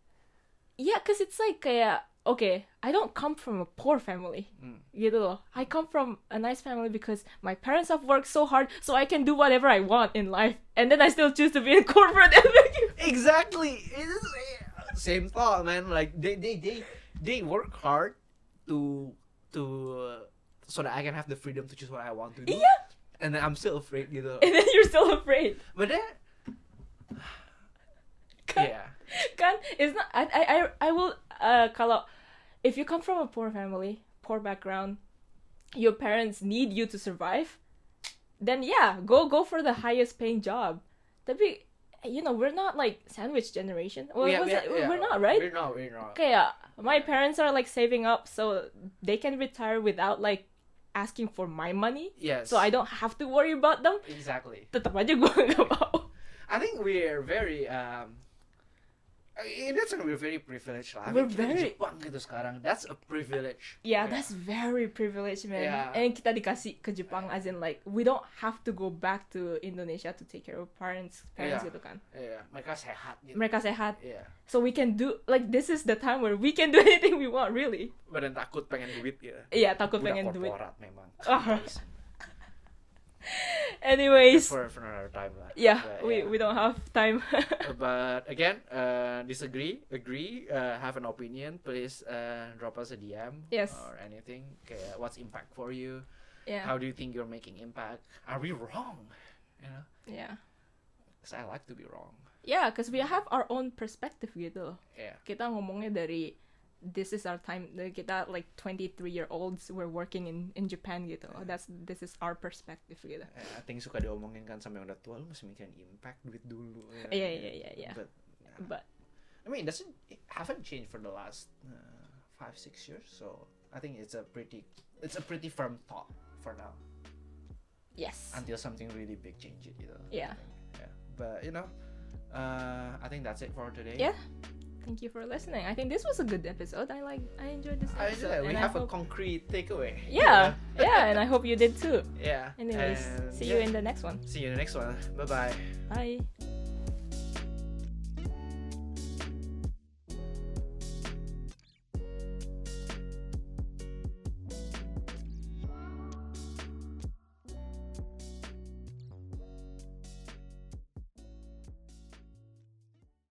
Yeah, cause it's like kayak okay, I don't come from a poor family. Hmm. Gitu loh. I come from a nice family because my parents have worked so hard so I can do whatever I want in life. And then I still choose to be in corporate. Exactly. It's, eh, same thought, man. Like they they they they work hard to to uh, so that I can have the freedom to choose what I want to do. yeah. And then I'm still afraid gitu. And then you're still afraid. But then Kan? yeah. kan it's not I I I, I will uh kalau if you come from a poor family poor background your parents need you to survive then yeah go go for the highest paying job That tapi you know we're not like sandwich generation. Well, We- we- it? yeah, we're not, right? We're not. We're not. Kayak my parents are like saving up so they can retire without like asking for my money. Yes. So I don't have to worry about them. Exactly. Tetap aja gue nggak mau. I think we're very um in that sense we're very privileged lah. We're kita di very- Jepang gitu sekarang. That's a privilege. Yeah, that's very privileged, man. Yeah. And kita dikasih ke Jepang as in like we don't have to go back to Indonesia to take care of parents, parents Yeah. gitu kan. Yeah, mereka sehat gitu. Mereka sehat, Yeah. so we can do like this is the time where we can do anything we want, really. Badan takut pengen duit gitu. Iya, takut Budak pengen duit. korporat memang. Anyways, For, for another time lah. yeah, But, we yeah. we don't have time. but again, uh, disagree, agree, uh, have an opinion, please uh, drop us a DM Yes. or anything. Kayak what's impact for you? yeah, How do you think you're making impact? Are we wrong? You know, yeah, because I like to be wrong. yeah, because we have our own perspective gitu. Yeah, Kita ngomongnya dari this is our time. Kita like 23 year olds we're working in in Japan gitu. Oh, that's this is our perspective gitu. Eh, I think suka diomongin kan sama yang udah tua lu mesti mikirin impact duit dulu. ya. Iya, iya, iya, iya. But yeah. But I mean, it doesn't it haven't changed for the last uh, five six years. So I think it's a pretty it's a pretty firm thought for now. yes, until something really big change it, you know. Yeah. Yeah. But you know, uh, I think that's it for today. Yeah. Thank you for listening. I think this was a good episode. I like I enjoyed this episode. I episode. we have a concrete takeaway. yeah, yeah, and I hope you did too. Yeah. Anyways, And see yeah, you in the next one. see you in the next one. Bye bye. Bye.